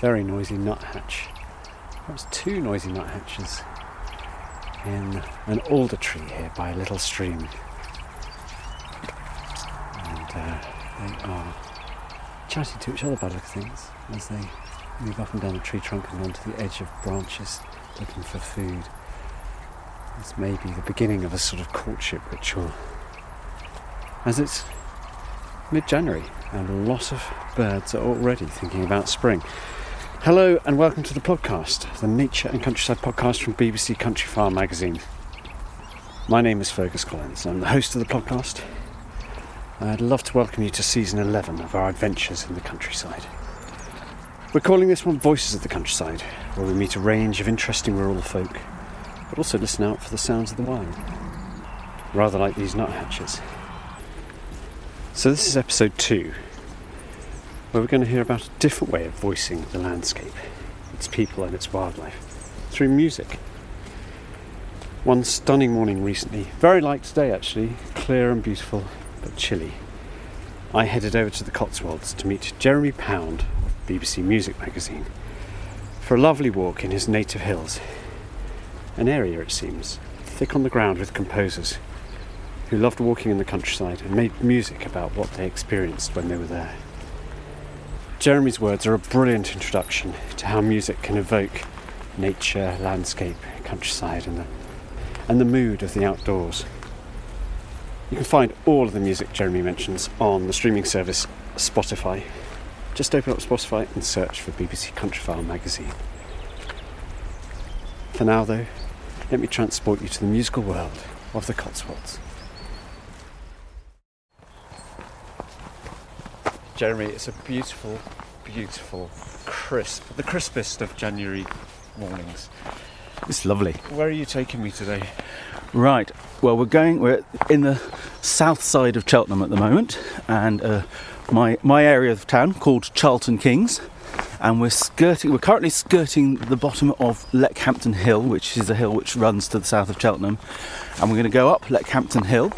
very noisy nuthatch. Perhaps two noisy nuthatches in an alder tree here by a little stream. And uh, they are chatting to each other by things as they move up and down the tree trunk and onto the edge of branches looking for food. This may be the beginning of a sort of courtship ritual. As it's mid January and a lot of birds are already thinking about spring. Hello and welcome to the podcast, the Nature and Countryside podcast from BBC Countryfile magazine. My name is Fergus Collins, I'm the host of the podcast. I'd love to welcome you to season 11 of our adventures in the countryside. We're calling this one Voices of the Countryside, where we meet a range of interesting rural folk, but also listen out for the sounds of the wild, rather like these nuthatches. So, this is episode two, where we're going to hear about a different way of voicing the landscape, its people, and its wildlife through music. One stunning morning recently, very like today actually, clear and beautiful, but chilly. I headed over to the Cotswolds to meet Jeremy Pound of BBC Music magazine for a lovely walk in his native hills. An area, it seems, thick on the ground with composers who loved walking in the countryside and made music about what they experienced when they were there. Jeremy's words are a brilliant introduction to how music can evoke nature, landscape, countryside, and the, and the mood of the outdoors. You can find all of the music Jeremy mentions on the streaming service Spotify. Just open up Spotify and search for BBC Countryfile magazine. For now, though, let me transport you to the musical world of the Cotswolds. Jeremy, it's a beautiful, beautiful, crisp, the crispest of January mornings. It's lovely. Where are you taking me today? Right. Well, we're going. We're in the south side of Cheltenham at the moment, and uh, my my area of town called Charlton Kings, and we're skirting. We're currently skirting the bottom of Leckhampton Hill, which is a hill which runs to the south of Cheltenham, and we're going to go up Leckhampton Hill,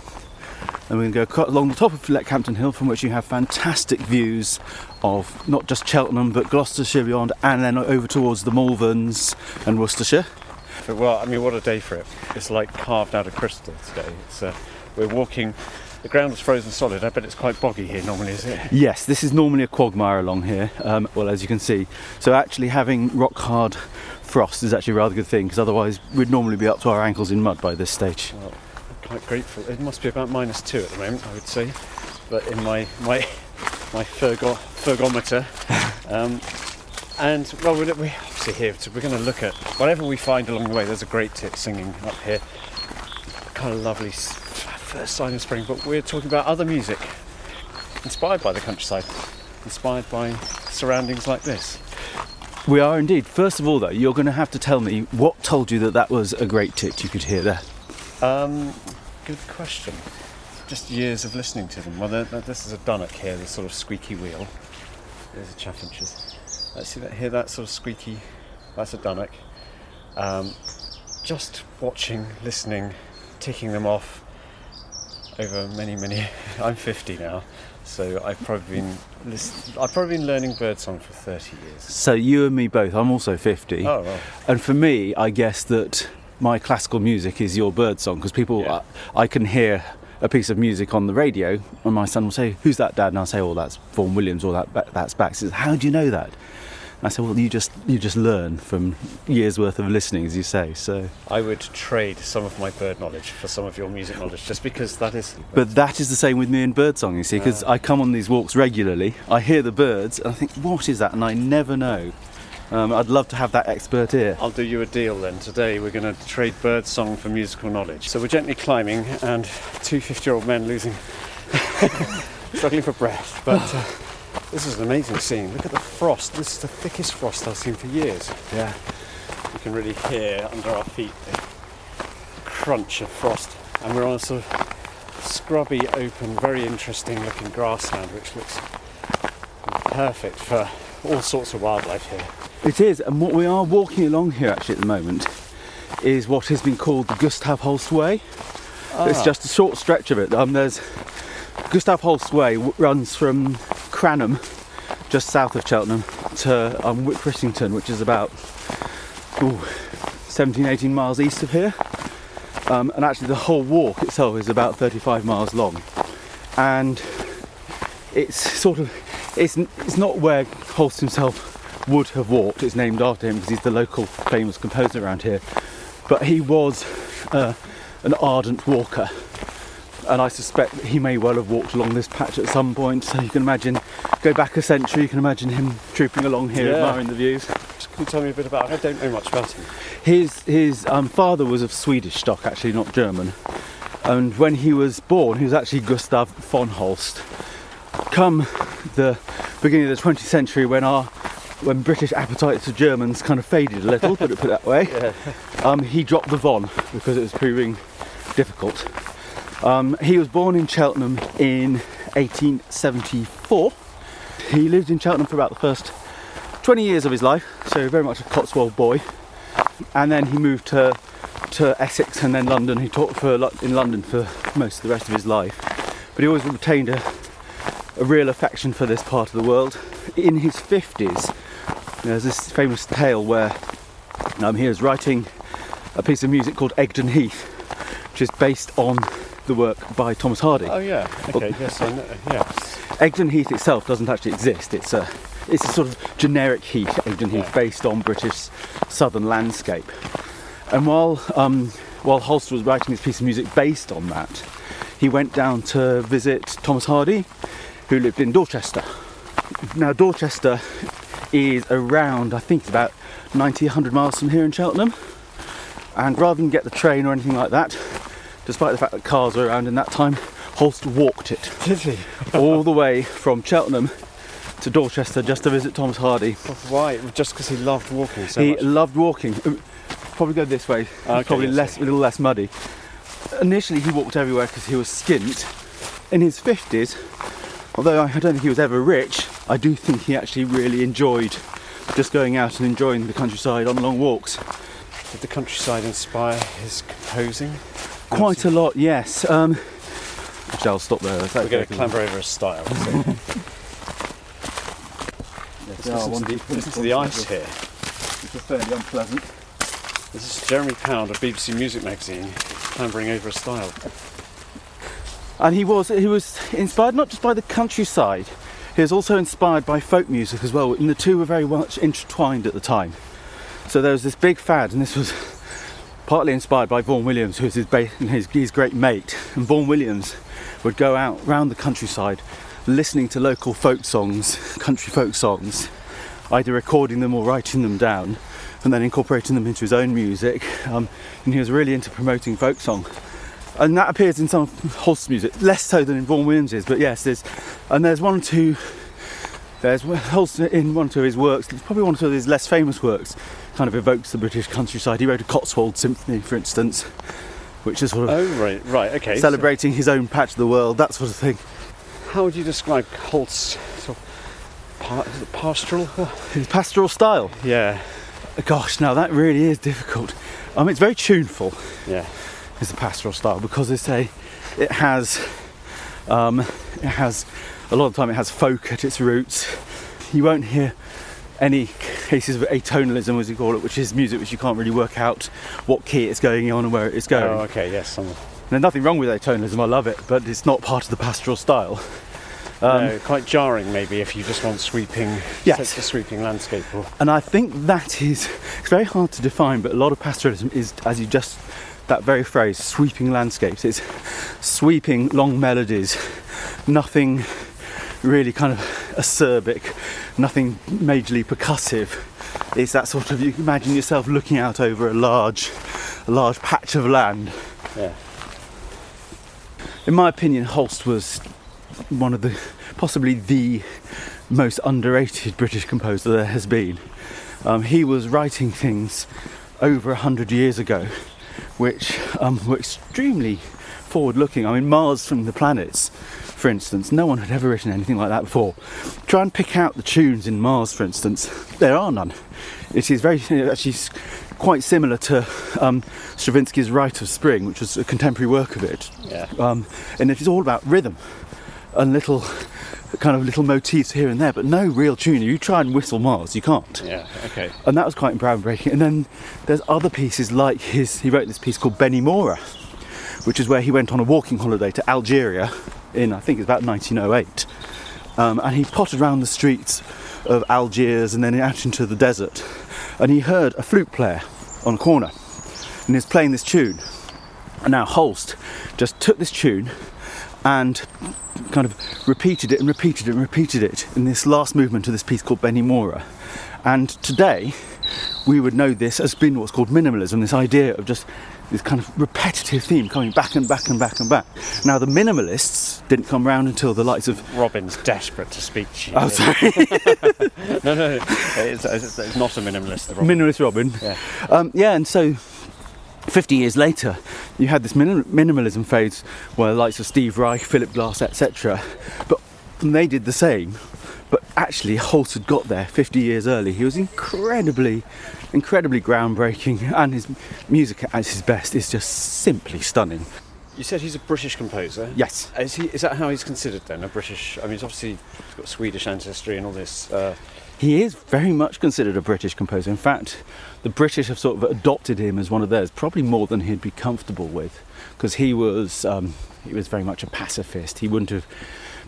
and we're going to go along the top of Leckhampton Hill, from which you have fantastic views of not just Cheltenham but Gloucestershire beyond, and then over towards the Malverns and Worcestershire. Well, I mean, what a day for it! It's like carved out of crystal today. It's uh, we're walking. The ground was frozen solid. I bet it's quite boggy here normally, is it? Yes, this is normally a quagmire along here. Um, well, as you can see, so actually having rock hard frost is actually a rather good thing because otherwise we'd normally be up to our ankles in mud by this stage. Well, quite grateful. It must be about minus two at the moment, I would say. But in my my my fergo, fergometer. Um, and well, we're, we're obviously here. To, we're going to look at whatever we find along the way. There's a great tit singing up here. Kind of lovely first sign of spring. But we're talking about other music, inspired by the countryside, inspired by surroundings like this. We are indeed. First of all, though, you're going to have to tell me what told you that that was a great tit you could hear there. Um, good question. Just years of listening to them. Well, there- there- this is a Dunnock here, the sort of squeaky wheel. There's a chaffinches. Let's see that. Hear that sort of squeaky. That's a dunnock. Um, just watching, listening, ticking them off over many, many. I'm 50 now, so I've probably been listen, I've probably been learning birdsong for 30 years. So you and me both. I'm also 50. Oh, well. And for me, I guess that my classical music is your bird song because people, Yeah. I, I can hear a piece of music on the radio, and my son will say, "Who's that, Dad?" And I'll say, "Oh, that's Vaughan Williams, or that that's Bax." He says, "How do you know that?" And I say, "Well, you just you just learn from years worth of listening, as you say." So, I would trade some of my bird knowledge for some of your music knowledge, just because that is. but that is the same with me in birdsong. You see, because ah. I come on these walks regularly, I hear the birds, and I think, "What is that?" And I never know. Um, I'd love to have that expert ear. I'll do you a deal then. Today we're going to trade bird song for musical knowledge. So we're gently climbing, and two 50 year old men losing, struggling for breath. But uh, this is an amazing scene. Look at the frost. This is the thickest frost I've seen for years. Yeah. You can really hear under our feet the crunch of frost. And we're on a sort of scrubby, open, very interesting looking grassland, which looks perfect for all sorts of wildlife here. It is, and what we are walking along here actually at the moment is what has been called the Gustav Holst Way. It's just a short stretch of it. Um, there's Gustav Holst Way w- runs from Cranham, just south of Cheltenham, to um, which is about ooh, 17, 18 miles east of here. Um, and actually, the whole walk itself is about 35 miles long. And it's sort of it's, it's not where Holst himself would have walked. It's named after him because he's the local famous composer around here. But he was uh, an ardent walker, and I suspect that he may well have walked along this patch at some point. So you can imagine, go back a century, you can imagine him trooping along here, Yeah. admiring the views. Just Can you tell me a bit about? It? I don't know much about him. His his um, father was of Swedish stock, actually not German, and when he was born, he was actually Gustav von Holst. Come the beginning of the 20th century, when our when British appetite to Germans kind of faded a little, put it put that way, um, he dropped the von because it was proving difficult. Um, he was born in Cheltenham in 1874. He lived in Cheltenham for about the first 20 years of his life, so very much a Cotswold boy and then he moved to to Essex and then London. He taught for in London for most of the rest of his life, but he always retained a, a real affection for this part of the world. In his fifties, there's this famous tale where um, he was writing a piece of music called Egdon Heath, which is based on the work by Thomas Hardy. Oh yeah. Okay. yes. I know. Yes. Egdon Heath itself doesn't actually exist. It's a it's a sort of generic heath, Egdon Heath, Yeah. based on British southern landscape. And while um, while Holst was writing this piece of music based on that, he went down to visit Thomas Hardy, who lived in Dorchester. Now Dorchester is around, I think, it's about 90, 100 miles from here in Cheltenham. And rather than get the train or anything like that, despite the fact that cars were around in that time, Holst walked it Did he? all the way from Cheltenham to Dorchester just to visit Thomas Hardy. Why? Just because he loved walking so he much. loved walking. Uh, Probably go this way. Okay, probably yes, less, a little less muddy. Initially, he walked everywhere because he was skint. In his fifties, although I don't think he was ever rich, I do think he actually really enjoyed just going out and enjoying the countryside on long walks. Did the countryside inspire his composing? Quite a lot, yes. Um, actually, I'll stop there. We're going to clamber over a stile. So. Yes, listen, to the, listen to the ice here. It's fairly unpleasant. This is Jeremy Pound of BBC Music Magazine clambering over a stile. And he was he was inspired not just by the countryside, he was also inspired by folk music as well. And the two were very much intertwined at the time. So there was this big fad, and this was partly inspired by Vaughan Williams, who was his, ba- his, his great mate. And Vaughan Williams would go out round the countryside listening to local folk songs, country folk songs, either recording them or writing them down, and then incorporating them into his own music. Um, and he was really into promoting folk song and that appears in some of Holst's music, less so than in Vaughan Williams's. But yes, there's and there's one or two. There's Holst in one or two of his works, probably one or two of his less famous works, kind of evokes the British countryside. He wrote a Cotswold Symphony, for instance, which is sort of Oh, right, right, okay. so celebrating his own patch of the world, that sort of thing. how would you describe Holst's sort of par- is it pastoral. His pastoral style. Yeah, Gosh, now that really is difficult. I mean, it's very tuneful. yeah, Is the pastoral style because it's a, it has, um, it has a lot of time it has folk at its roots. You won't hear any cases of atonalism, as you call it, which is music which you can't really work out what key it's going on and where it's going. Oh, okay, yes. Some, There's nothing wrong with atonalism. I love it, but it's not part of the pastoral style. Um, no, quite jarring maybe if you just want sweeping, Yes. a sweeping landscape. Or, And I think that is, it's very hard to define, but a lot of pastoralism is, as you just, that very phrase, sweeping landscapes. It's sweeping long melodies, nothing really kind of acerbic, nothing majorly percussive. It's that sort of, you imagine yourself looking out over a large, a large patch of land. yeah, In my opinion, Holst was one of the, possibly the most underrated British composer there has been. Um, he was writing things over a hundred years ago, which um, were extremely forward-looking. I mean, Mars from the planets, for instance, no one had ever written anything like that before. Try and pick out the tunes in Mars, for instance. There are none. It is very actually quite similar to um, Stravinsky's Rite of Spring, which was a contemporary work of it yeah. um, and it is all about rhythm and little kind of little motifs here and there, but no real tune. You try and whistle Mars, you can't. Yeah, okay. And that was quite groundbreaking. And then there's other pieces like his. He wrote this piece called Beni Mora, which is where he went on a walking holiday to Algeria in I think it's about 1908, um, and he pottered around the streets of Algiers and then out into the desert, and he heard a flute player on a corner, and he was playing this tune. And now Holst just took this tune and kind of repeated it and repeated it and repeated it in this last movement of this piece called Beni Mora. And today, we would know this as being what's called minimalism, this idea of just this kind of repetitive theme coming back and back and back and back. Now, the minimalists didn't come round until the likes of. Robin's desperate to speak to you. Oh, sorry, no, no, it's, it's, it's not a minimalist. Robin. Minimalist Robin. Yeah. Um, yeah, and so 50 years later, you had this minim- minimalism phase where the likes of Steve Reich, Philip Glass, etc. But they did the same. But actually, Holst had got there 50 years early. He was incredibly, incredibly groundbreaking, and his music at his best is just simply stunning. You said he's a British composer. Yes. Is he? Is that how he's considered then? A British? I mean, he's obviously got Swedish ancestry and all this. Uh, He is very much considered a British composer. In fact, the British have sort of adopted him as one of theirs, probably more than he'd be comfortable with, because he was um, he was very much a pacifist. He wouldn't have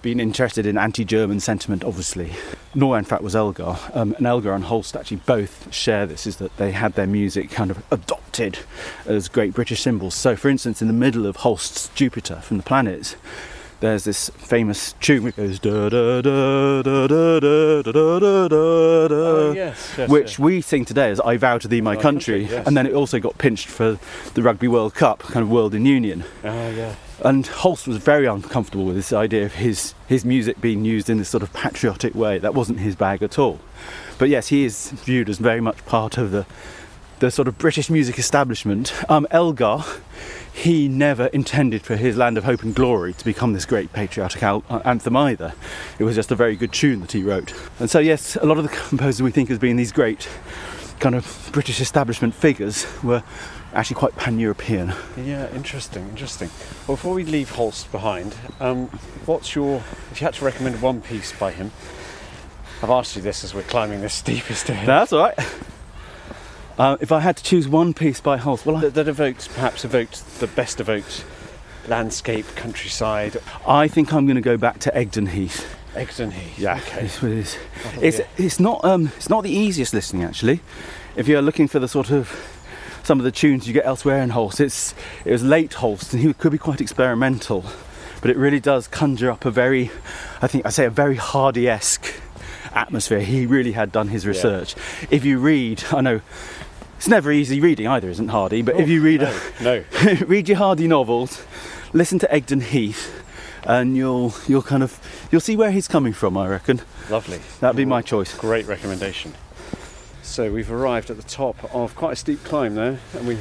been interested in anti-German sentiment, obviously. Nor, in fact, was Elgar. Um, and Elgar and Holst actually both share this: is that they had their music kind of adopted as great British symbols. So, for instance, in the middle of Holst's Jupiter from the Planets, there's this famous tune which goes da da da da da da da da da da Oh, yes, yes, which we sing today as I vow to thee my My country, country, yes. and then it also got pinched for the Rugby World Cup, kind of World in Union. oh yeah. And Holst was very uncomfortable with this idea of his his music being used in this sort of patriotic way. That wasn't his bag at all. But yes, he is viewed as very much part of the the sort of British music establishment. Um, Elgar, he never intended for his Land of Hope and Glory to become this great patriotic al- uh, anthem either. It was just a very good tune that he wrote. And so, yes, a lot of the composers we think as being these great kind of British establishment figures were actually quite pan-European. Yeah, interesting, interesting. Well, before we leave Holst behind, um, what's your, if you had to recommend one piece by him, I've asked you this as we're climbing this steepest hill, That's all right. Uh, if I had to choose one piece by Holst, well, I, that, that evoked, perhaps evoked the best evoked landscape, countryside, I think I'm going to go back to Egdon Heath. Egdon Heath. Yeah, okay. it's, it's, it's, it's not um, it's not the easiest listening actually. If you're looking for the sort of some of the tunes you get elsewhere in Holst, it's it was late Holst and he could be quite experimental, but it really does conjure up a very, I think I say a very Hardy-esque atmosphere. He really had done his research. If you read, I know. It's never easy reading either, isn't Hardy? But if you oh, read no, no. read your Hardy novels, listen to Egdon Heath, and you'll you'll kind of you'll see where he's coming from. I reckon Lovely. that'd be my choice. Great recommendation. So we've arrived at the top of quite a steep climb there, and we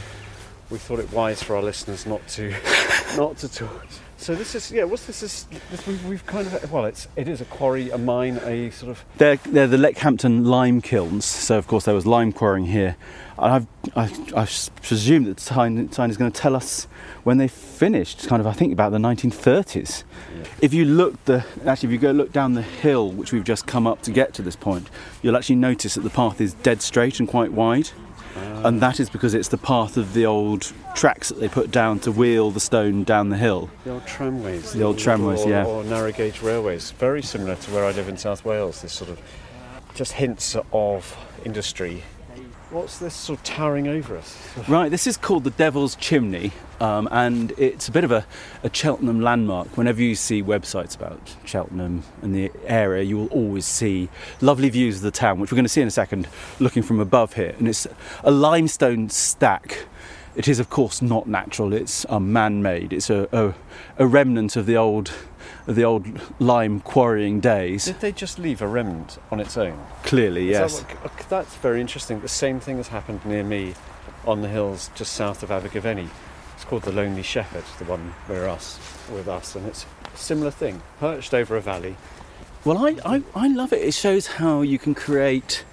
we thought it wise for our listeners not to not to talk, So this is yeah. What's this? Is this, we've, we've kind of well, it's it is a quarry, a mine, a sort of They're, they're the Leckhampton lime kilns, so of course there was lime quarrying here. And I've, I, I presume that Tyne, Tyne is going to tell us when they finished, kind of, I think about the 1930s. If you look, the actually, if you go look down the hill, which we've just come up to get to this point, you'll actually notice that the path is dead straight and quite wide. Ah. And that is because it's the path of the old tracks that they put down to wheel the stone down the hill. the old tramways, The old tramways, or, yeah. or narrow gauge railways. Very similar to where I live in South Wales. This sort of just hints of industry. What's this sort of towering over us? Right, this is called the Devil's Chimney, um, and it's a bit of a, a Cheltenham landmark. Whenever you see websites about Cheltenham and the area, you will always see lovely views of the town, which we're going to see in a second, looking from above here. And it's a limestone stack. It is, of course, not natural. It's um, man-made. It's a, a, a remnant of the old, of the old lime quarrying days. Did they just leave a remnant on its own? Clearly, Is that yes. what- that's very interesting. The same thing has happened near me on the hills just south of Abergavenny. It's called the Lonely Shepherd, the one where us, with us, and it's a similar thing, perched over a valley. Well, I, I, I love it. It shows how you can create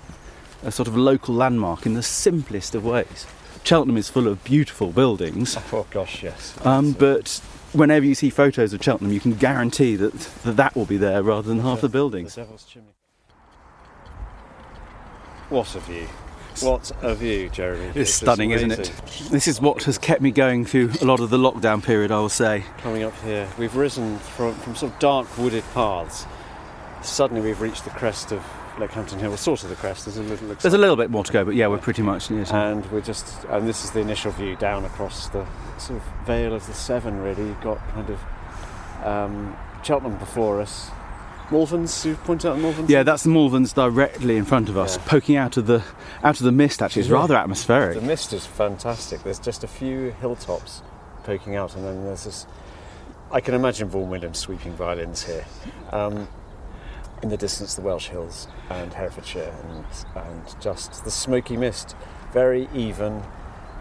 a sort of local landmark in the simplest of ways. Cheltenham is full of beautiful buildings, Oh gosh, yes. um, but whenever you see photos of Cheltenham, you can guarantee that that, that will be there rather than half the The buildings. Chimney. What a view! What a view, Jeremy! It's just stunning, isn't it? This is what has kept me going through a lot of the lockdown period, I will say. Coming up here, we've risen from, from sort of dark wooded paths. Suddenly, we've reached the crest of Leckhampton Hill. Sort of the crest. There's a little. There's a little bit more to go, but yeah, we're pretty much near and we're just and this is the initial view down across the sort of Vale of the Severn really you've got kind of um, Cheltenham before us Malverns you point out Malverns Yeah, that's the Malverns directly in front of us, Yeah. poking out of the out of the mist. Actually, it's Yeah. rather atmospheric. the mist is fantastic there's just a few hilltops poking out and then there's this I can imagine Vaughan Williams sweeping violins here um, in the distance the Welsh hills and Herefordshire and, and just the smoky mist. Very even.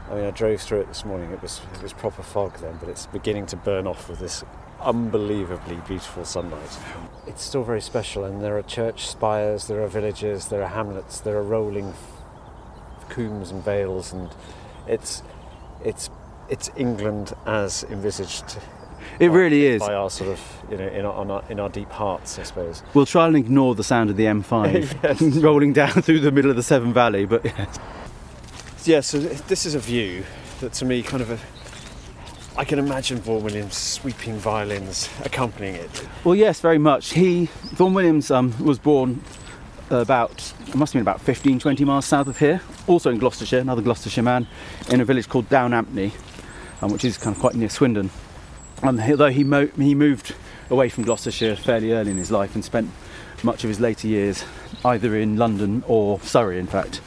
I mean I drove through it this morning. It was it was proper fog then but it's beginning to burn off with this unbelievably beautiful sunlight. It's still very special and there are church spires there are villages there are hamlets there are rolling coombs and vales and it's it's it's England as envisaged It by- really is. by our sort of you know in our, on our, in our deep hearts I suppose We'll try and ignore the sound of the M5 rolling down through the middle of the Severn Valley, but yes. yeah so th- this is a view that to me kind of a I can imagine Vaughan Williams sweeping violins accompanying it Well, yes, very much. He, Vaughan Williams, um, was born about, it must have been about 15, 20 miles south of here, also in Gloucestershire, another Gloucestershire man, in a village called Down Ampney, um, which is kind of quite near Swindon. And although he, mo- he moved away from Gloucestershire fairly early in his life and spent much of his later years either in London or Surrey, in fact.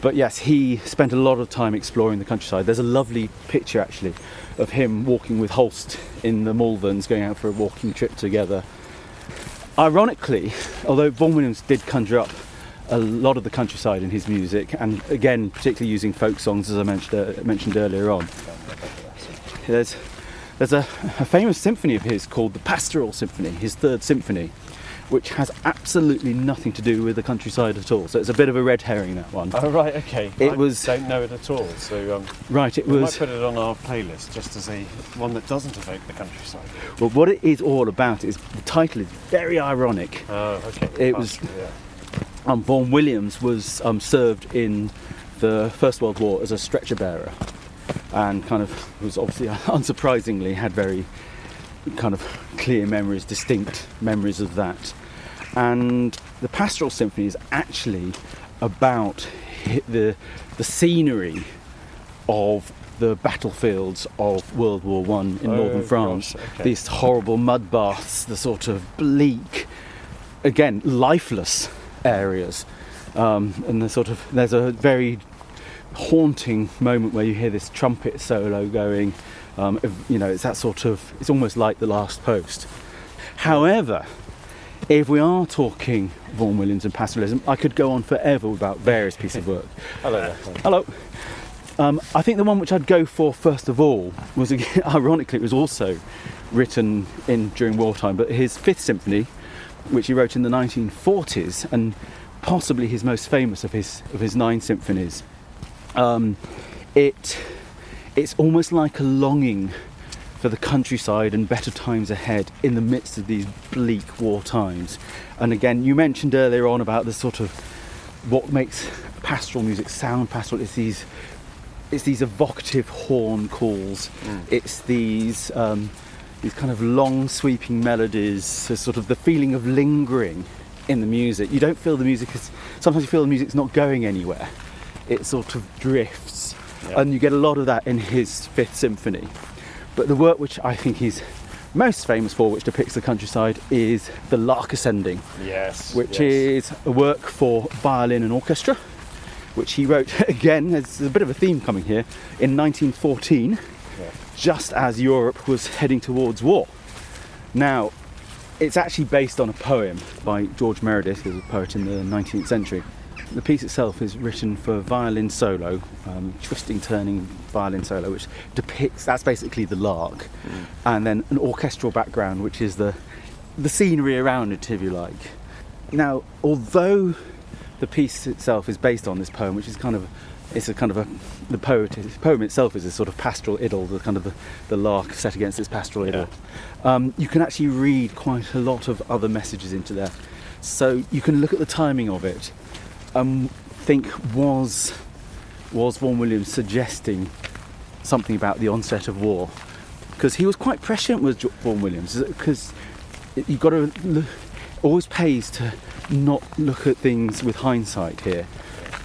But yes, he spent a lot of time exploring the countryside. There's a lovely picture actually of him walking with Holst in the Malverns, going out for a walking trip together. Ironically, although Vaughan Williams did conjure up a lot of the countryside in his music, and again, particularly using folk songs, as I mentioned, uh, mentioned earlier on, there's, there's a, a famous symphony of his called the Pastoral Symphony, his third symphony, which has absolutely nothing to do with the countryside at all. So it's a bit of a red herring, that one. oh right okay It I was- don't know it at all so um, Right, it we might put it on our playlist just as a one that doesn't evoke the countryside Well, what it is all about is the title is very ironic. oh okay It was- yeah. um, Vaughan Williams was um, served in the First World War as a stretcher bearer, and kind of was obviously, unsurprisingly, had very kind of clear memories, distinct memories of that. And the Pastoral Symphony is actually about the the scenery of the battlefields of World War One in Oh, northern France. gosh, okay. These horrible mud baths, the sort of bleak, again lifeless areas, um, and the sort of there's a very haunting moment where you hear this trumpet solo going. Um, you know, it's that sort of it's almost like the last post. However, if we are talking Vaughan Williams and pastoralism, I could go on forever about various pieces of work. hello there. Hello. Um, I think the one which I'd go for first of all was, again, ironically, it was also written in during wartime, but his Fifth Symphony, which he wrote in the 1940s, and possibly his most famous of his of his nine symphonies. Um, it it's almost like a longing for the countryside and better times ahead in the midst of these bleak war times. And again, you mentioned earlier on about the sort of what makes pastoral music sound pastoral. It's these it's these evocative horn calls. Mm. It's these um, these kind of long sweeping melodies. So sort of the feeling of lingering in the music. You don't feel the music is. Sometimes you feel the music's not going anywhere. It sort of drifts, yeah. and you get a lot of that in his Fifth Symphony. But the work which I think he's most famous for, which depicts the countryside, is the Lark Ascending. Yes. Which yes. is a work for violin and orchestra, which he wrote again. There's a bit of a theme coming here in 1914, yeah. just as Europe was heading towards war. Now, it's actually based on a poem by George Meredith, who's a poet in the 19th century. The piece itself is written for violin solo, um, twisting, turning violin solo, which depicts that's basically the lark, mm. and then an orchestral background, which is the the scenery around it, if you like. Now, although the piece itself is based on this poem, which is kind of it's a kind of a the poet the poem itself is a sort of pastoral idyll, the kind of the, the lark set against its pastoral idyll. Yeah. Um, you can actually read quite a lot of other messages into there. So you can look at the timing of it and think was was Vaughan Williams suggesting something about the onset of war? Because he was quite prescient with Vaughan Williams. Because you've got to look, always pays to not look at things with hindsight here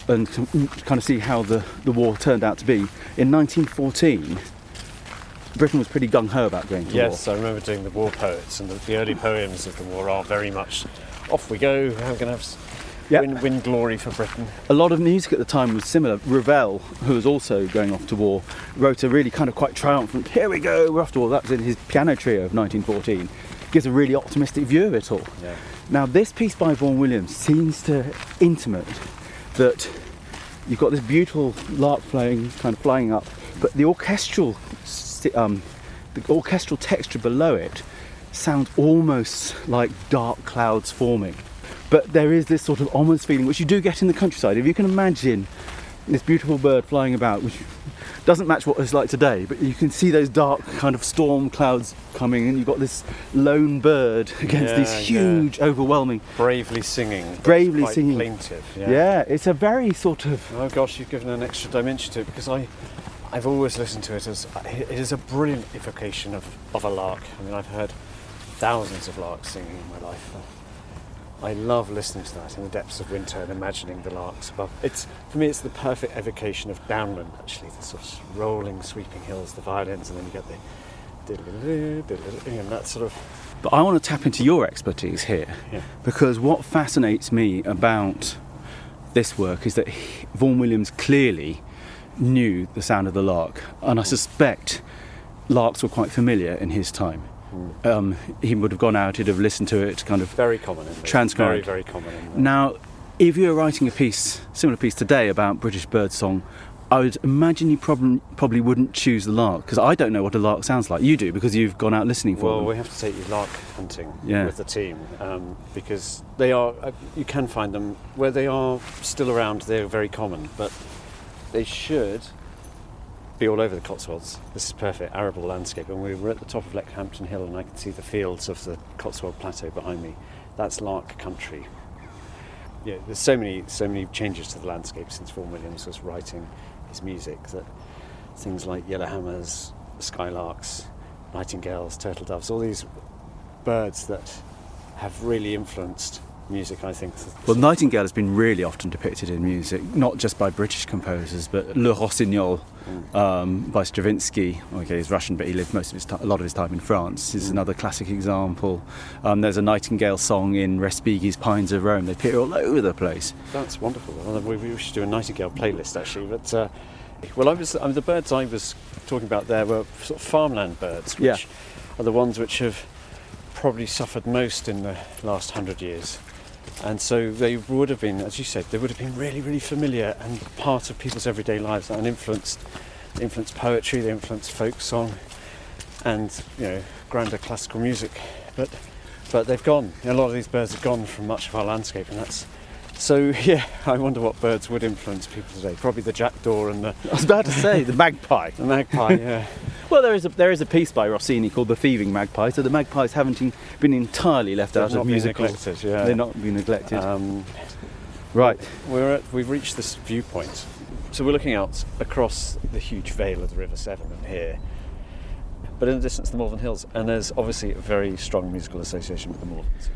and kind of see how the, the war turned out to be. In 1914, Britain was pretty gung ho about going to yes, war. Yes, I remember doing the war poets, and the, the, early poems of the war are very much off we go, we're going to have yep. win, win, glory for Britain. A lot of music at the time was similar. Ravel, who was also going off to war, wrote a really kind of quite triumphant, here we go, we're off to war. That was in his piano trio of 1914. Gives a really optimistic view of it all. Yeah. Now, this piece by Vaughan Williams seems to intimate that you've got this beautiful lark flying, kind of flying up, but the orchestral, um, the orchestral texture below it sounds almost like dark clouds forming. But there is this sort of ominous feeling, which you do get in the countryside. If you can imagine this beautiful bird flying about, which doesn't match what it's like today, but you can see those dark kind of storm clouds coming, and you've got this lone bird against yeah, these huge, yeah. overwhelming, bravely singing, bravely singing, plaintive. Yeah. yeah, it's a very sort of. Oh gosh, you've given an extra dimension to it because I, I've always listened to it as it is a brilliant evocation of, of a lark. I mean, I've heard thousands of larks singing in my life. I love listening to that in the depths of winter and imagining the larks above. It's for me, it's the perfect evocation of downland. Actually, the sort of rolling, sweeping hills, the violins, and then you get the and that sort of. But I want to tap into your expertise here yeah. because what fascinates me about this work is that Vaughan Williams clearly knew the sound of the lark, and I suspect larks were quite familiar in his time. Mm. Um, he would have gone out, he'd have listened to it, kind of very common, transcribed. Very, very common. Now, if you were writing a piece, similar piece today about British bird song, I would imagine you probably probably wouldn't choose the lark because I don't know what a lark sounds like. You do because you've gone out listening for well, them. Well, we have to take you lark hunting yeah. with the team um, because they are. Uh, you can find them where they are still around. They're very common, but they should be all over the Cotswolds. This is perfect arable landscape, and we were at the top of Leckhampton Hill, and I could see the fields of the Cotswold Plateau behind me. That's lark country. Yeah, there's so many, so many changes to the landscape since Vaughan Williams was writing his music that things like yellowhammers, skylarks, nightingales, turtle doves, all these birds that have really influenced music, I think. Well, Nightingale has been really often depicted in music, not just by British composers, but Le Rossignol mm. um, by Stravinsky. Okay, he's Russian, but he lived most of his a lot of his time in France. Is mm. another classic example. Um, there's a Nightingale song in Respighi's Pines of Rome. They appear all over the place. That's wonderful. Well, we, we should do a Nightingale playlist actually, but. Uh, well, I was I mean, the birds I was talking about there were sort of farmland birds, which yeah. are the ones which have probably suffered most in the last hundred years And so they would have been, as you said, they would have been really, really familiar and part of people's everyday lives and influenced, influenced poetry, they influenced folk song, and you know grander classical music. But but they've gone. A lot of these birds have gone from much of our landscape, and that's so. Yeah, I wonder what birds would influence people today. Probably the jackdaw and the, I was about to say the magpie. the magpie. Yeah. Well, there is a there is a piece by Rossini called "The Thieving Magpie," so the magpies haven't in- been entirely left They've out of neglected, yeah. They're not been neglected. Um, right. We're at, we've reached this viewpoint. So we're looking out across the huge vale of the River Severn here. But in the distance, the Malvern Hills, and there's obviously a very strong musical association with the Malverns.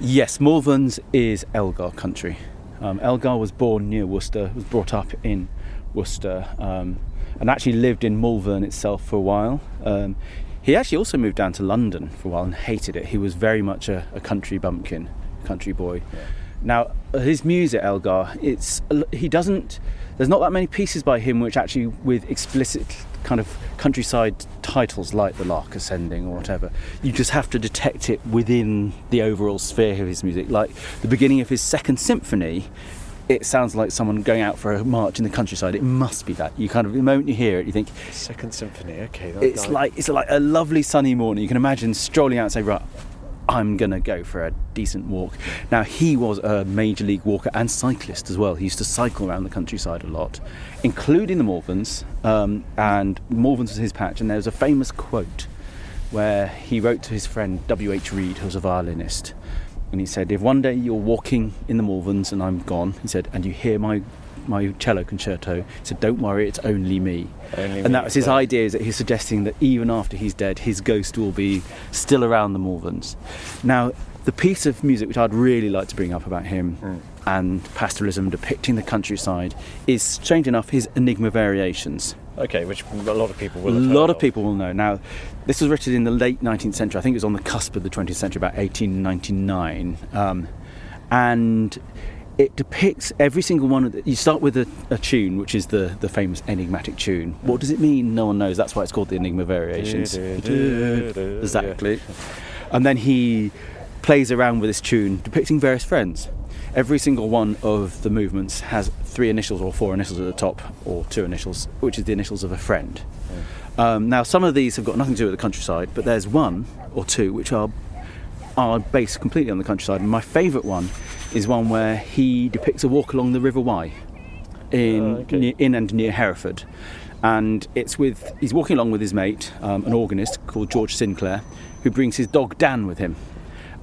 Yes, Malverns is Elgar country. Um, Elgar was born near Worcester, was brought up in Worcester, um, and actually lived in Malvern itself for a while. Um, he actually also moved down to London for a while and hated it. He was very much a, a country bumpkin, country boy. Now, his music, Elgar, it's he doesn't. There's not that many pieces by him which actually with explicit kind of countryside titles like the Lark Ascending or whatever. You just have to detect it within the overall sphere of his music. Like the beginning of his second symphony, it sounds like someone going out for a march in the countryside. It must be that. You kind of the moment you hear it, you think Second Symphony, okay. it's like it's like a lovely sunny morning. You can imagine strolling out and say, right, I'm gonna go for a decent walk. Now he was a major league walker and cyclist as well. He used to cycle around the countryside a lot, including the Malverns. Um, and Malverns was his patch. And there's a famous quote where he wrote to his friend W. H. Reed, who was a violinist, and he said, "If one day you're walking in the Malverns and I'm gone," he said, "and you hear my my cello concerto," he said, "Don't worry, it's only me." Only and me, that was his idea is that he's suggesting that even after he's dead, his ghost will be still around the Malverns. Now, the piece of music which I'd really like to bring up about him Hmm. and pastoralism depicting the countryside is, strange enough, his Enigma Variations. Okay, which a lot of people will have lot of people will know. Now, this was written in the late 19th century. I think it was on the cusp of the 20th century, about 1899. Um, and it depicts every single one of the. You start with a, a tune, which is the, the famous enigmatic tune. What does it mean? No one knows. That's why it's called the Enigma Variations. Exactly. And then he plays around with this tune, depicting various friends. Every single one of the movements has three initials or four initials at the top, or two initials, which is the initials of a friend. Um, now, some of these have got nothing to do with the countryside, but there's one or two which are are based completely on the countryside. And my favourite one is one where he depicts a walk along the River Wye in Oh, okay. near, in and near Hereford, and it's with he's walking along with his mate, um, an organist called George Sinclair, who brings his dog Dan with him.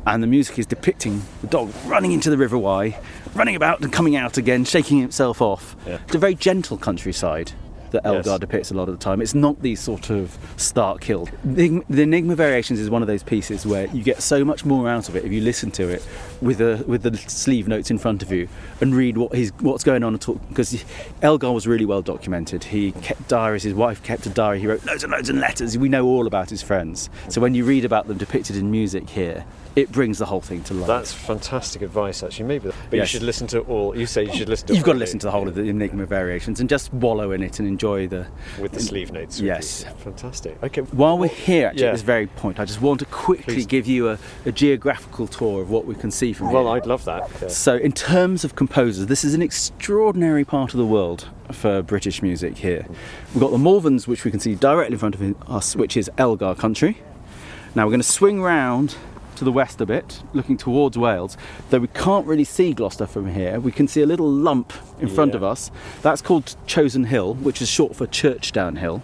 And the music is depicting the dog running into the River Wye, running about and coming out again, shaking himself off. Yeah. It's a very gentle countryside that Elgar Yes. depicts a lot of the time. It's not these sort of stark hill. The, the Enigma Variations is one of those pieces where you get so much more out of it if you listen to it with the with the sleeve notes in front of you and read what he's what's going on at all. Because Elgar was really well documented. He kept diaries. His wife kept a diary. He wrote loads and loads of letters. We know all about his friends. So when you read about them depicted in music here, it brings the whole thing to life. That's fantastic advice, actually. Maybe, but Yes. you should listen to all. You say you should listen to. You've got to listen to the whole of the Enigma Variations and just wallow in it and enjoy the with the sleeve notes. Yes. fantastic. Okay, While we're here, actually, Yeah. at this very point, I just want to quickly Please. give you a, a geographical tour of what we can see from well, here. I'd love that. Yeah. So, in terms of composers, this is an extraordinary part of the world for British music here. We've got the Malverns, which we can see directly in front of us, which is Elgar country. Now, we're going to swing round to the west a bit, looking towards Wales. Though we can't really see Gloucester from here, we can see a little lump in front Yeah. of us. That's called Chosen Hill, which is short for Churchdown Hill.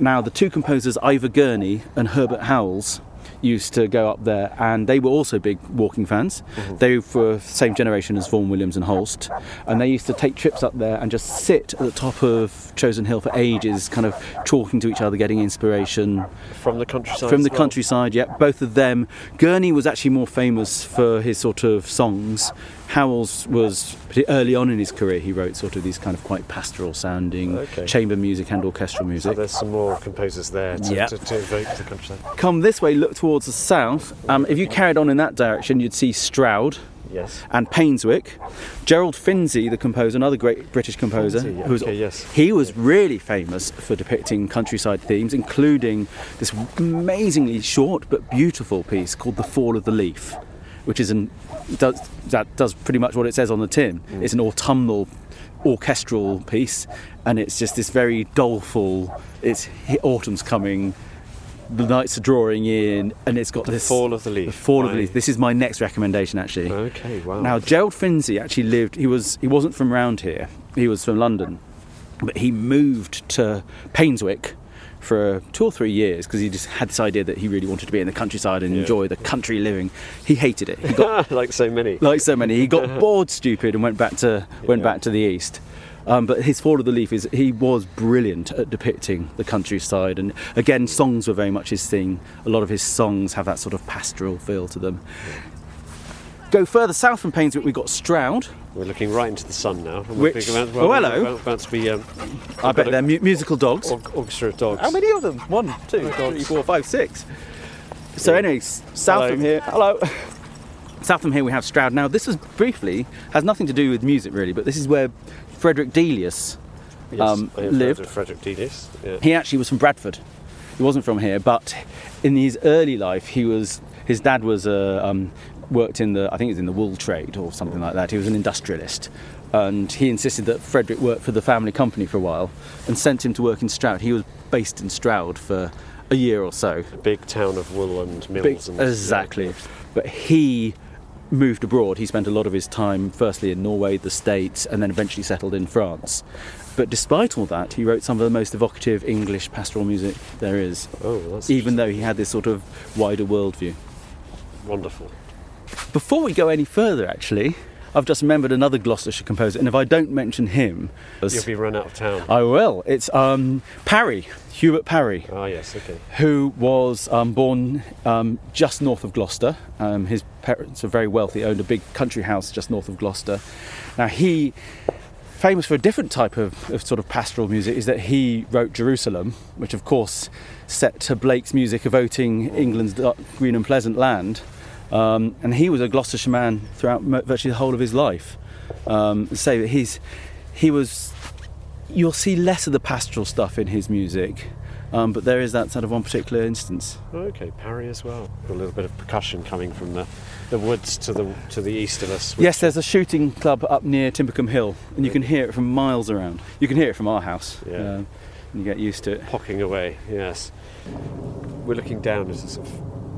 Now, the two composers, Ivor Gurney and Herbert Howells, used to go up there, and they were also big walking fans. Mm-hmm. They were the same generation as Vaughan Williams and Holst, and they used to take trips up there and just sit at the top of Chosen Hill for ages, kind of talking to each other, getting inspiration from the countryside. from the well? countryside. Yeah, both of them. Gurney was actually more famous for his sort of songs. Howells was early on in his career. He wrote sort of these kind of quite pastoral sounding Okay. chamber music and orchestral So music. there's some more composers there to, Yeah. to, to evoke the countryside. Come this way, look towards the south. Um, if you carried on in that direction, you'd see Stroud Yes. and Painswick. Gerald Finzi, the composer, another great British composer, Finzi, yeah, who was- okay, yes. he was really famous for depicting countryside themes, including this amazingly short but beautiful piece called "The Fall of the Leaf." which is an does that does pretty much what it says on the tin. Mm. It's an autumnal orchestral piece, and it's just this very doleful. It's autumn's coming. The nights are drawing in, and it's got The this Fall of the Leaf The fall of the leaf. This is my next recommendation, actually. Okay, wow. Now, Gerald Finzi actually lived. He was. He wasn't from around here. He was from London, but he moved to Painswick for two or three years because he just had this idea that he really wanted to be in the countryside and Yeah. enjoy the country living. He hated it. He got like so many. like so many. He got bored, stupid, and went back to went back to the east. Um, but his Fall of the Leaf is he was brilliant at depicting the countryside, and again, songs were very much his thing. A lot of his songs have that sort of pastoral feel to them. Go further south from Painswick, we've got Stroud. We're looking right into the sun now. and Which- we're about, oh, we're hello. About, about to be um, I bet they're mu- musical dogs. or- orchestra of dogs. How many of them? One, two, three, four, five, six. So, Yeah. anyway, south Hello. from here. Hello. South from here we have Stroud. Now, this is briefly has nothing to do with music really, but this is where Frederick Delius Yes, um, lived. Frederick Delius. Yeah. He actually was from Bradford. He wasn't from here, but in his early life, he was. His dad was uh, um, worked in the. I think it was in the wool trade or something like that. He was an industrialist, and he insisted that Frederick work for the family company for a while, and sent him to work in Stroud. He was based in Stroud for a year or so. A big town of wool and mills. Big- and, exactly. But he moved abroad. He spent a lot of his time, firstly in Norway, the States, and then eventually settled in France. But despite all that, he wrote some of the most evocative English pastoral music there is, Oh, that's even though he had this sort of wider worldview. wonderful. Before we go any further, actually, I've just remembered another Gloucestershire composer, and if I don't mention him, You'll be run out of town. I will. It's um, Parry, Hubert Parry. Ah, yes, okay. who was um, born um, just north of Gloucester. Um, his parents were very wealthy, owned a big country house just north of Gloucester. Now he, famous for a different type of, of sort of pastoral music, is that he wrote Jerusalem, which of course set to Blake's music evoking England's green and pleasant land. Um, and he was a Gloucestershire man throughout virtually the whole of his life. Um, say that he's he was you'll see less of the pastoral stuff in his music, um, but there is that sort of one particular instance. Okay, Parry as well. A little bit of percussion coming from the, the woods to the to the east of us. Yes, there's a shooting club up near Timbercombe Hill, and you can hear it from miles around. You can hear it from our house. Yeah. um, and you get used to it. Pocking away, yes. We're looking down at a sort of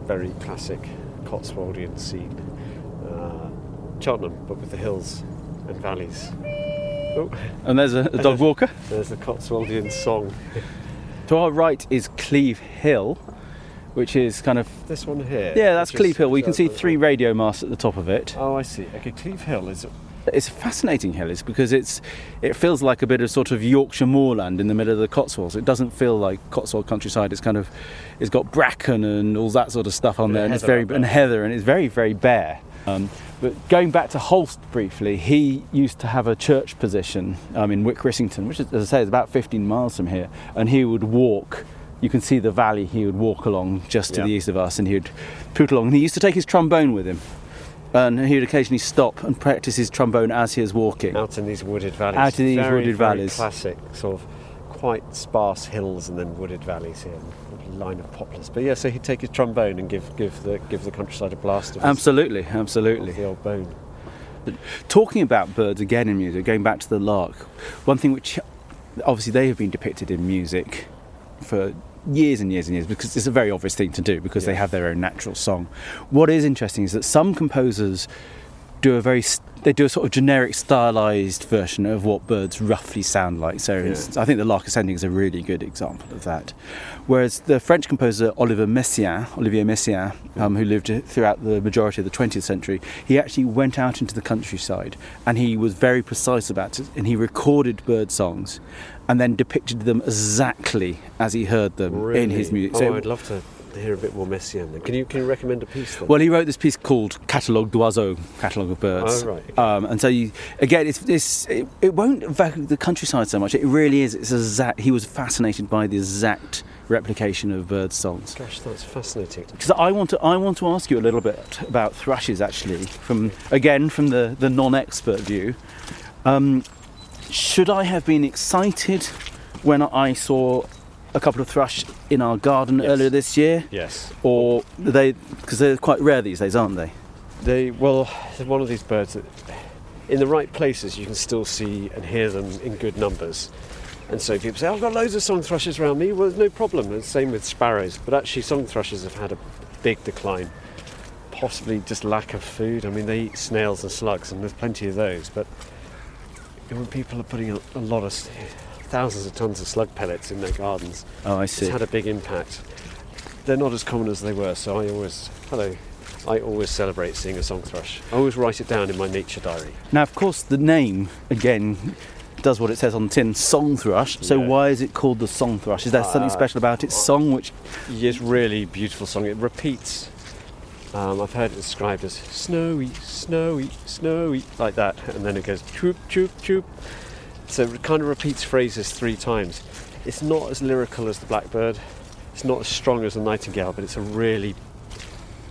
very classic Cotswoldian scene. Uh, Cheltenham, but with the hills and valleys. Oh, And there's a, a dog walker. there's the Cotswoldian song. To our right is Cleeve Hill, which is kind of This one here. yeah, that's Cleeve Hill. We can see three radio masts at the top of it. Oh, I see. Okay, Cleeve Hill is. It's fascinating hill, is because it's it feels like a bit of sort of Yorkshire moorland in the middle of the Cotswolds. It doesn't feel like Cotswold countryside. It's kind of it's got bracken and all that sort of stuff on Bit there, and it's heather very and heather, and it's very very bare. Um, but going back to Holst briefly, he used to have a church position um, in Wyck Rissington, which, is, as I say, is about 15 miles from here, and he would walk. You can see the valley. He would walk along just to the east of us, and he would poot along. And he used to take his trombone with him, and he would occasionally stop and practice his trombone as he was walking. Out in these wooded valleys. Out in these Very, wooded very valleys. Classic, sort of quite sparse hills and then wooded valleys here. line of poplars. But yeah, so he'd take his trombone and give give the give the countryside a blast of, his, Absolutely, of absolutely. the old bone. Talking about birds again in music, going back to the lark, one thing which obviously they have been depicted in music for years and years and years because it's a very obvious thing to do because they have their own natural song. What is interesting is that some composers do a very they do a sort of generic stylized version of what birds roughly sound like. So Yeah. I think the lark ascending is a really good example of that. Whereas the French composer Oliver Messiaen, Olivier Messiaen, um, who lived throughout the majority of the 20th century, he actually went out into the countryside and he was very precise about it and he recorded bird songs and then depicted them exactly as he heard them in his Really? music. Oh, I'd love to hear a bit more Messiaen. Then. Can you can you recommend a piece? Then? Well, he wrote this piece called Catalogue d'Oiseaux, Catalogue of Birds. Oh, right. Um, and so, you, again, it's, it's, it, it won't evoke the countryside so much. It really is. It's exact. He was fascinated by the exact replication of bird songs. Gosh, that's fascinating. Because I want to, I want to ask you a little bit about thrushes, actually, from again from the, the non-expert view. Um, should I have been excited when I saw a couple of thrush in our garden Yes. earlier this year? Yes. or they because they're quite rare these days, aren't they? They well, they're one of these birds that, in the right places, you can still see and hear them in good numbers. And so people say, oh, "I've got loads of song thrushes around me." Well, no problem. And same with sparrows, but actually, song thrushes have had a big decline. Possibly just lack of food. I mean, they eat snails and slugs, and there's plenty of those. But when people are putting a, a lot of thousands of tons of slug pellets in their gardens, Oh, I see. it's had a big impact. They're not as common as they were, so I always hello. I always celebrate seeing a song thrush. I always write it down in my nature diary. Now, of course, the name again does what it says on the tin, song thrush. So Yeah. why is it called the song thrush? Is there something Uh, special about its song? Which It's really beautiful song. It repeats. Um, I've heard it described as snowy, snowy, snowy, like that, and then it goes choop, choop, choop. So it kind of repeats phrases three times. It's not as lyrical as the blackbird. It's not as strong as the nightingale, but it's a really.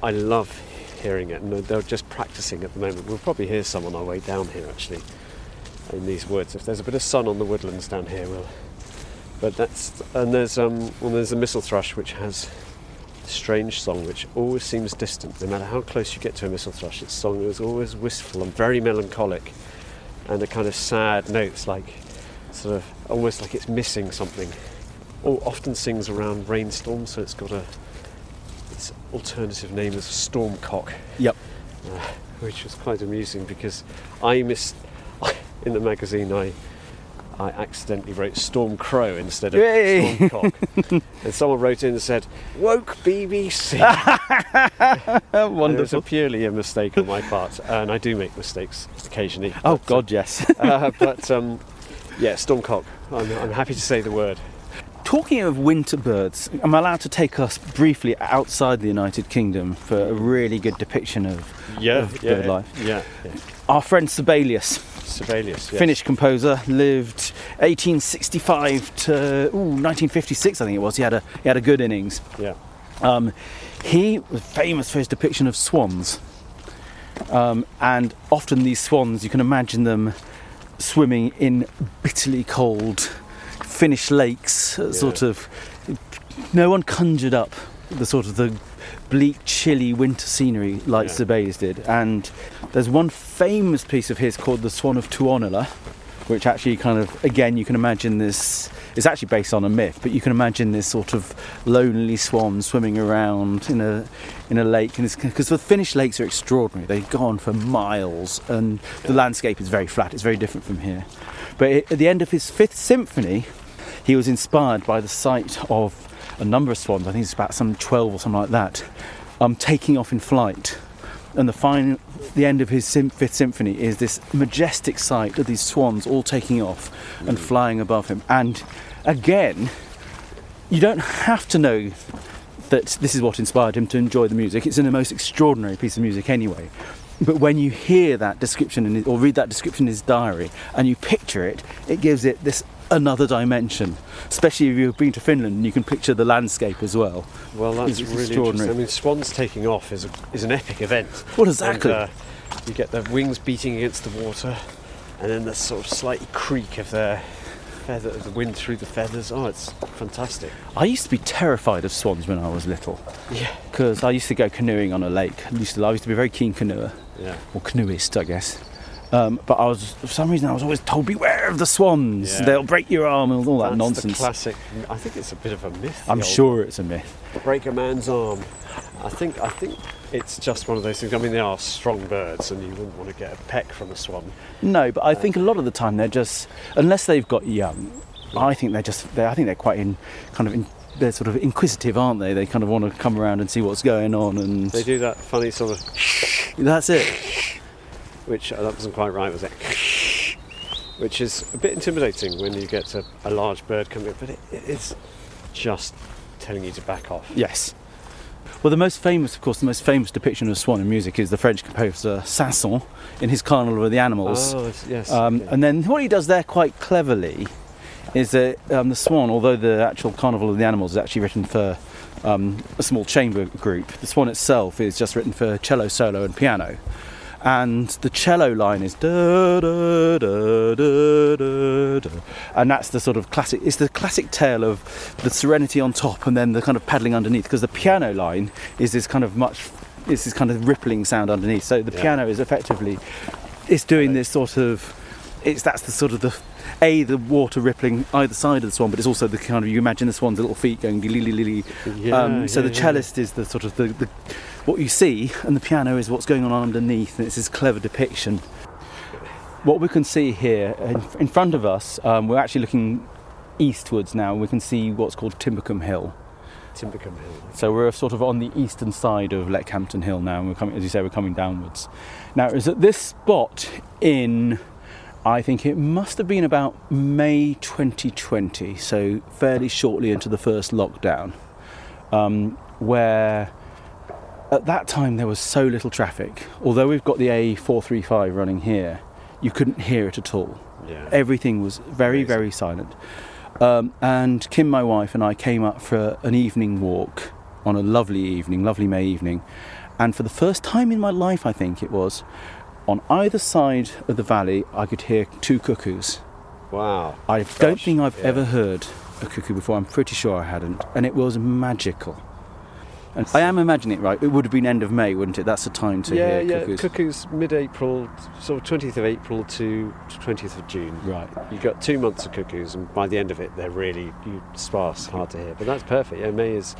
I love hearing it, and they're- just practicing at the moment. We'll probably hear some on our way down here, actually, in these woods. If there's a bit of sun on the woodlands down here, we'll. But that's and there's um well there's a mistle thrush which has strange song which always seems distant. No matter how close you get to a missel thrush, its song is always wistful and very melancholic, and a kind of sad notes like sort of almost like it's missing something. Or often sings around rainstorms, so it's got a its alternative name is stormcock yep, uh, which was quite amusing because I missed in the magazine I I accidentally wrote Storm Crow instead of Yay! Stormcock. and someone wrote in and said, Woke BBC. And it was a purely a mistake on my part, and I do make mistakes occasionally. Oh but, God, yes. uh, uh, but um, yeah, Stormcock. I'm, I'm happy to say the word. Talking of winter birds, I'm allowed to take us briefly outside the United Kingdom for a really good depiction of, of bird life. Yeah, yeah. Our friend Sibelius, Sibelius. Yes. Finnish composer, lived 1865 to ooh, 1956, I think it was. He had a he had a good innings. Yeah. Um, he was famous for his depiction of swans, um, and often these swans, you can imagine them swimming in bitterly cold Finnish lakes, uh, sort of. No one conjured up the sort of the bleak, chilly winter scenery like Yeah. Did. And there's one famous piece of his called "The Swan of Tuonela," which actually kind of again you can imagine this. It's actually based on a myth, but you can imagine this sort of lonely swan swimming around in a in a lake, and because the Finnish lakes are extraordinary. They go on for miles, and the landscape is very flat. It's very different from here. But at the end of his fifth symphony, he was inspired by the sight of a number of swans. I think it's about some twelve or something like that, um, taking off in flight. And the final, the end of his fifth symphony is this majestic sight of these swans all taking off and flying above him. And again, you don't have to know that this is what inspired him to enjoy the music. It's in the most extraordinary piece of music anyway. But when you hear that description in his, or read that description in his diary and you picture it, it gives it this another dimension. Especially if you've been to Finland and you can picture the landscape as well. Well, that's It's really extraordinary. I mean, swans taking off is, a, is an epic event. Well, exactly. And, uh, you get their wings beating against the water, and then the sort of slight creak of their feather, the wind through the feathers. Oh, it's fantastic. I used to be terrified of swans when I was little Yeah. because I used to go canoeing on a lake. I used to, I used to be a very keen canoeer. Yeah. or canoeist, I guess. Um, but I was, for some reason, I was always told, "Beware of the swans; Yeah. they'll break your arm and all that That's nonsense." Classic. I think it's a bit of a myth. I'm sure it's a myth. Break a man's arm. I think. I think it's just one of those things. I mean, they are strong birds, and you wouldn't want to get a peck from a swan. No, but I think a lot of the time they're just, unless they've got young, I think they're just, they're, I think they're quite in, kind of, in, they're sort of inquisitive, aren't they? They kind of want to come around and see what's going on, and They do that funny sort of, that's it. which uh, that wasn't quite right, was it? Which is a bit intimidating when you get a, a large bird coming, but it, it's just telling you to back off. Yes. Well, the most famous, of course, the most famous depiction of a swan in music is the French composer Saint-Saëns in his Carnival of the Animals. Oh, yes. Um, okay. And then what he does there quite cleverly is that um, the Swan, although the actual Carnival of the Animals is actually written for um, a small chamber group, the Swan itself is just written for cello solo and piano. And the cello line is da da da da da and that's the sort of classic. It's the classic tale of the serenity on top and then the kind of paddling underneath. Because the piano line is this kind of much it's this kind of rippling sound underneath. So the Yeah. piano is effectively it's doing this sort of it's that's the sort of the a the water rippling either side of the swan, but it's also the kind of you imagine the swan's little feet going dilly Yeah, um, so yeah, the yeah. cellist is the sort of the, the what you see, and the piano is what's going on underneath. And it's this clever depiction. What we can see here in, in front of us, um, we're actually looking eastwards now. We can see what's called Timbercombe Hill. Timbercombe Hill. So we're sort of on the eastern side of Leckhampton Hill now, and we're coming, as you say, we're coming downwards. Now, it was at this spot in, I think it must have been about May 2020, so fairly shortly into the first lockdown, um, where at that time there was so little traffic. Although we've got the A435 running here, you couldn't hear it at all. Yeah. Everything was very, Amazing. very silent. Um, and Kim, my wife, and I came up for an evening walk on a lovely evening, lovely May evening. And for the first time in my life, I think it was, on either side of the valley, I could hear two cuckoos. Wow. I don't think I've yeah. ever heard a cuckoo before. I'm pretty sure I hadn't. And it was magical. And I am imagining it right. It would have been end of May, wouldn't it? That's the time to yeah, hear yeah. cuckoos. Cuckoos mid-April, sort of 20th of April to 20th of June. right. You've got two months of cuckoos, and by the end of it, they're really sparse, hard to hear. But that's perfect. Yeah, May is.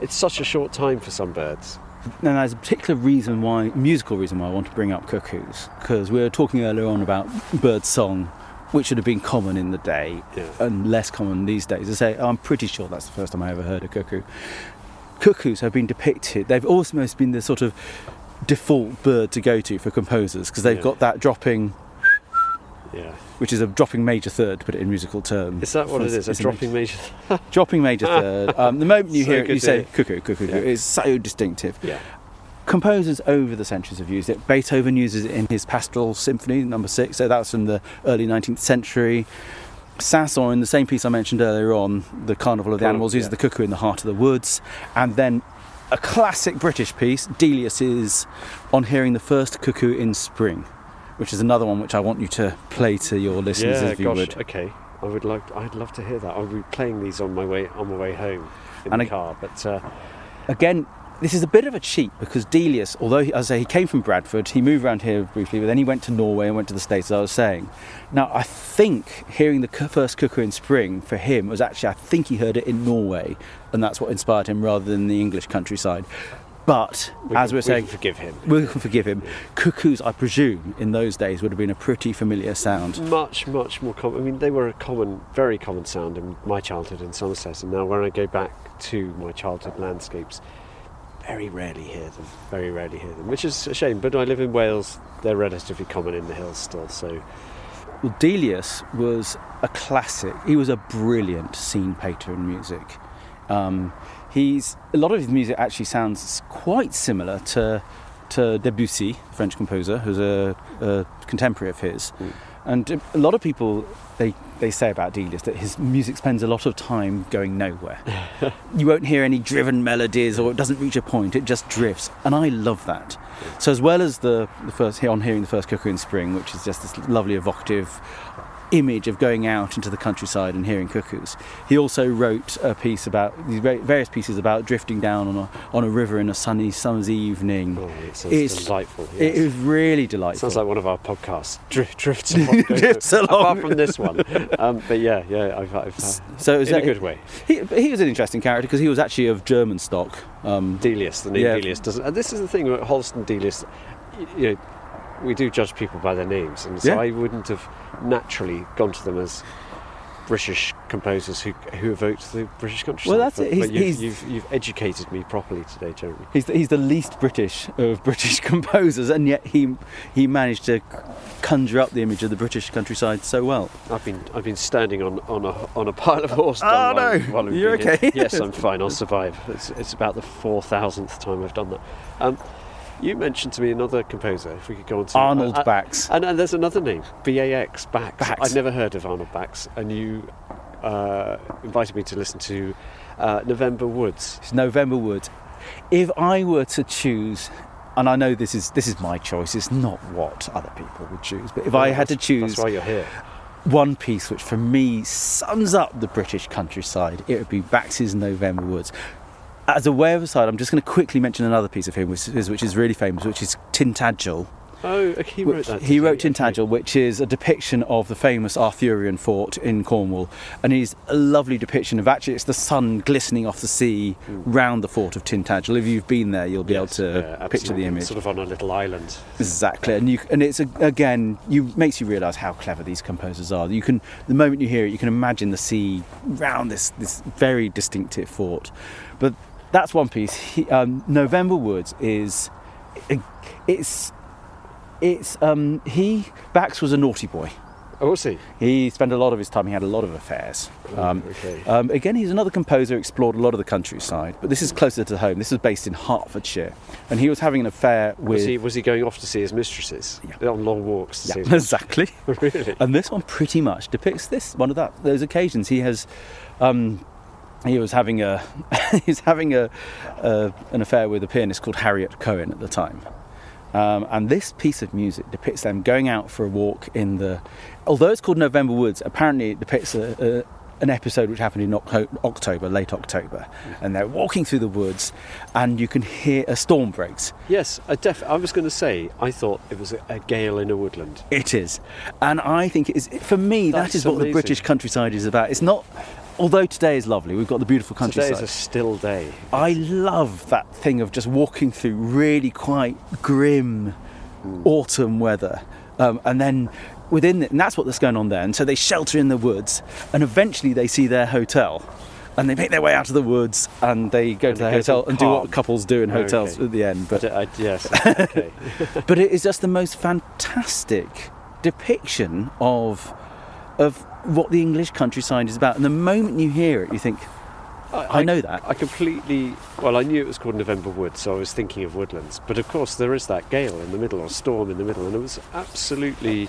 It's such a short time for some birds. And there's a particular reason why, musical reason why I want to bring up cuckoos, because we were talking earlier on about bird song, which would have been common in the day Yeah. and less common these days. I say, I'm pretty sure that's the first time I ever heard a cuckoo. Cuckoos have been depicted, they've almost been the sort of default bird to go to for composers, because they've Yeah. got that dropping, Yeah. which is a dropping major third, to put it in musical terms. Is that what it is? A It's dropping major. dropping major third. Um, the moment you So hear it, you say hear. cuckoo, cuckoo, Yeah. it's so distinctive. Yeah. composers over the centuries have used it. Beethoven uses it in his Pastoral Symphony number six, so that's from the early 19th century. Saint-Saëns, in the same piece I mentioned earlier on, the Carnival of the Carnival, Animals, uses yeah. the cuckoo in the heart of the woods, and then a classic British piece, Delius, is on hearing the first cuckoo in spring, which is another one which I want you to play to your listeners yeah. if you Gosh. would. Okay. I would like. I'd love to hear that. I'll be playing these on my way on my way home in And the I- car. But uh, again, this is a bit of a cheat because Delius, although he, as I say he came from Bradford, he moved around here briefly, but then he went to Norway and went to the States, as I was saying. Now, I think hearing the first cuckoo in spring for him was actually, I think he heard it in Norway, and that's what inspired him rather than the English countryside. But we as can, we're we saying, can forgive him. we can forgive him. Cuckoos, I presume, in those days would have been a pretty familiar sound. Much, much more common. I mean, they were a common, very common sound in my childhood in Somerset, and now when I go back to my childhood landscapes, very rarely hear them. Very rarely hear them, which is a shame. But I live in Wales; they're relatively common in the hills still. So, Well, Delius was a classic. He was a brilliant scene painter in music. Um, he's a lot of his music actually sounds quite similar to to Debussy, French composer, who's a, a contemporary of his. And a lot of people they they say about Delius that his music spends a lot of time going nowhere. you won't hear any driven melodies or it doesn't reach a point, it just drifts. And I love that. So as well as the, the first on hearing the first cuckoo in spring, which is just this lovely evocative image of going out into the countryside and hearing cuckoos. He also wrote a piece about these various pieces about drifting down on a on a river in a sunny summer's evening. oh, it It's- delightful. It yes. is really delightful. Sounds like one of our podcasts. Drift, drifts along. Drifts Apart from this one, um, but yeah, yeah, I've, I've uh, so in a good way. He, he was an interesting character because he was actually of German stock. Um, Delius, the name Yeah. Delius doesn't. And this is the thing about Holst and Delius. You know, we do judge people by their names, and so Yeah. I wouldn't have naturally gone to them as British composers who who evoked the British countryside. Well, that's but, it. He's- but you've, he's- you've, you've educated me properly today, Jeremy. He's the, he's the least British of British composers, and yet he he managed to conjure up the image of the British countryside so well. I've been I've been standing on, on a on a pile of horse Oh, no. while You're okay? Yes, I'm fine. I'll survive. It's, it's about the four thousandth time I've done that. Um, you mentioned to me another composer. If we could go on to Arnold uh, uh, Bax. And, and there's another name, B-A-X, Bax. Bax. I'd never heard of Arnold Bax, and you uh, invited me to listen to uh, November Woods. It's November Woods. If I were to choose, and I know this is this is my choice, it's not what other people would choose, but if I had to choose that's why you're here. one piece which for me sums up the British countryside, it would be Bax's November Woods. As a way of aside, I'm just going to quickly mention another piece of him, which is, which is really famous, which is Tintagel. Oh, okay, he wrote that. he wrote Tintagel, which is a depiction of the famous Arthurian fort in Cornwall, and it's a lovely depiction of actually it's the sun glistening off the sea hmm. round the fort of Tintagel. If you've been there, you'll be Yes, able to yeah, picture the image. Sort of on a little island. Exactly, and you and it's a, again you makes you realise how clever these composers are. You can the moment you hear it, you can imagine the sea round this this very distinctive fort. But that's one piece. He, um, November Woods is it's it's um, he Bax was a naughty boy. Oh, was he? He spent a lot of his time. He had a lot of affairs. Um, okay. um, again, he's another composer. Explored a lot of the countryside, but this is closer to home. This is based in Hertfordshire, and he was having an affair with. Was he was he going off to see his mistresses yeah. on long walks? To Yeah, exactly. really? And this one pretty much depicts this one of that those occasions. He has, um, he was having a, he was having a, a an affair with a pianist called Harriet Cohen at the time. Um, and this piece of music depicts them going out for a walk in the. Although it's called November Woods, apparently it depicts a, a, an episode which happened in Octo- October, late October, and they're walking through the woods, and you can hear a storm breaks. Yes, I, def- I was going to say I thought it was a, gale in a woodland. It is, and I think it is. For me, that That's is what the. British countryside is about. It's not. Although today is lovely, we've got the beautiful countryside. Today is a still day. I love that thing of just walking through really quite grim Hmm. autumn weather, um, and then within it, and that's what that's going on there. And so they shelter in the woods, and eventually they see their hotel. And they make their way out of the woods and they go And to the to hotel a and do what couples do in hotels okay. at the end. But I, yes, okay. but it is just the most fantastic depiction of of what the English countryside is about. And the moment you hear it, you think, I know that. I completely. Well, I knew it was called November Wood, so I was thinking of woodlands. But of course, there is that gale in the middle or storm in the middle, and it was absolutely.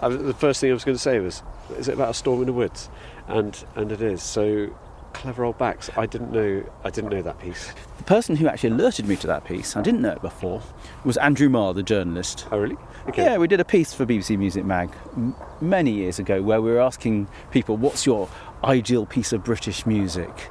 I, the first thing I was going to say was, "Is it about a storm in the woods?" And and it is. So clever old Bax. I didn't know. I didn't know that piece. The person who actually alerted me to that piece, I didn't know it before, was Andrew Marr, the journalist. Oh, really? Okay. Yeah, we did a piece for BBC Music Mag m- many years ago where we were asking people, what's your ideal piece of British music?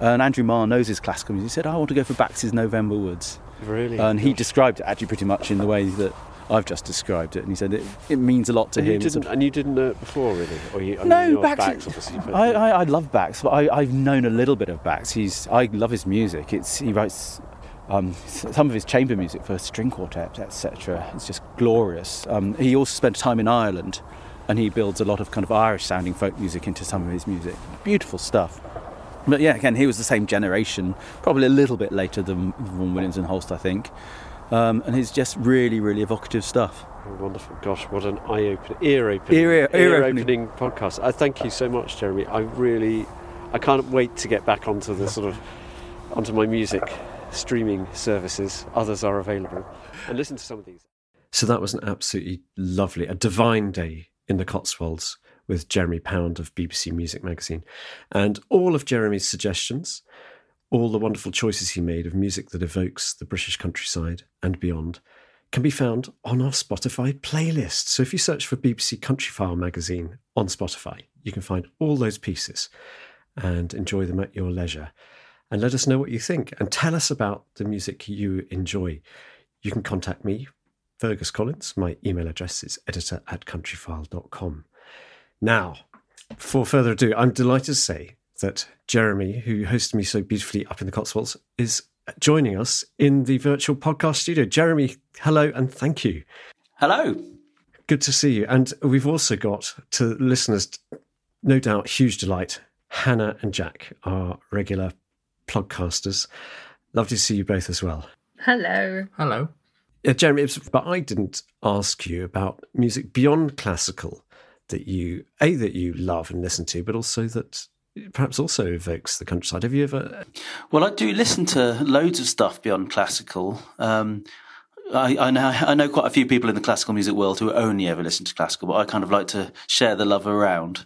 And Andrew Marr knows his classical music. He said, I want to go for Bax's November Woods. Really? And he described it actually pretty much in the way that I've just described it. And he said it, it means a lot to And him. Didn't, and you didn't know it before, really? Or you, I mean, no, you know of Bax. Bax, obviously. I, I, I love Bax, but I, I've known a little bit of Bax. He's, I love his music. It's, he writes um, some of his chamber music for string quartets, etc. It's just glorious. Um, he also spent time in Ireland, and he builds a lot of kind of Irish-sounding folk music into some of his music. Beautiful stuff. But yeah, again, he was the same generation, probably a little bit later than Vaughan Williams and Holst, I think. Um, and it's just really, really evocative stuff. Oh, wonderful. Gosh, what an eye opening, ear opening, Ear- ear opening. podcast. I thank you so much, Jeremy. I really, I can't wait to get back onto the sort of, onto my music streaming services. Others are available. And listen to some of these. So that was an absolutely lovely, a divine day in the Cotswolds with Jeremy Pound of BBC Music Magazine. And all of Jeremy's suggestions, all the wonderful choices he made of music that evokes the British countryside and beyond, can be found on our Spotify playlist. So if you search for BBC Countryfile magazine on Spotify, you can find all those pieces and enjoy them at your leisure. And let us know what you think and tell us about the music you enjoy. You can contact me, Fergus Collins. My email address is editor at countryfile.com. Now, before further ado, I'm delighted to say that Jeremy, who hosted me so beautifully up in the Cotswolds, is joining us in the virtual podcast studio. Jeremy, hello and thank you. Hello. Good to see you. And we've also got to listeners, no doubt, huge delight. Hannah and Jack are regular plugcasters. Lovely to see you both as well. Hello. Hello. Yeah, Jeremy, it's- but I didn't ask you about music beyond classical that you a that you love and listen to, but also that perhaps also evokes the countryside. Have you ever? Well, I do listen to loads of stuff beyond classical. Um, I, I know I know quite a few people in the classical music world who only ever listen to classical, but I kind of like to share the love around.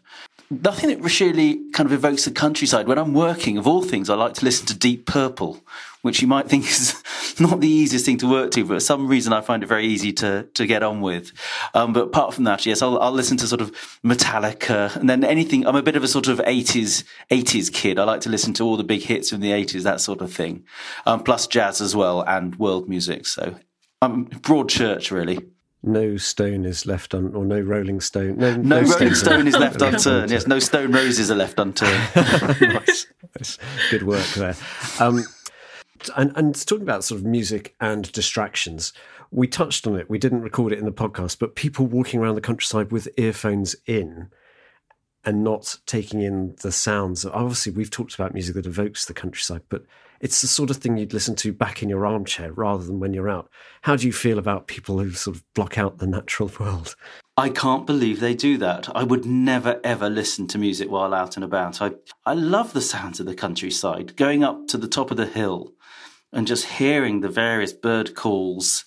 Nothing that really kind of evokes the countryside. When I'm working, of all things, I like to listen to Deep Purple, which you might think is not the easiest thing to work to, but for some reason I find it very easy to, to get on with. Um, but apart from that, yes, I'll, I'll listen to sort of Metallica and then anything. I'm a bit of a sort of 80s, 80s kid. I like to listen to all the big hits from the 80s, that sort of thing. Um, plus jazz as well and world music. So I'm broad church, really no stone is left on, or no rolling stone. No, no, no rolling stone is left unturned. Yes, no stone roses are left unturned. nice. nice. Good work there. Um, and, and talking about sort of music and distractions, we touched on it. We didn't record it in the podcast, but people walking around the countryside with earphones in and not taking in the sounds. Obviously, we've talked about music that evokes the countryside, but it's the sort of thing you'd listen to back in your armchair rather than when you're out. How do you feel about people who sort of block out the natural world? I can't believe they do that. I would never ever listen to music while out and about. I I love the sounds of the countryside, going up to the top of the hill and just hearing the various bird calls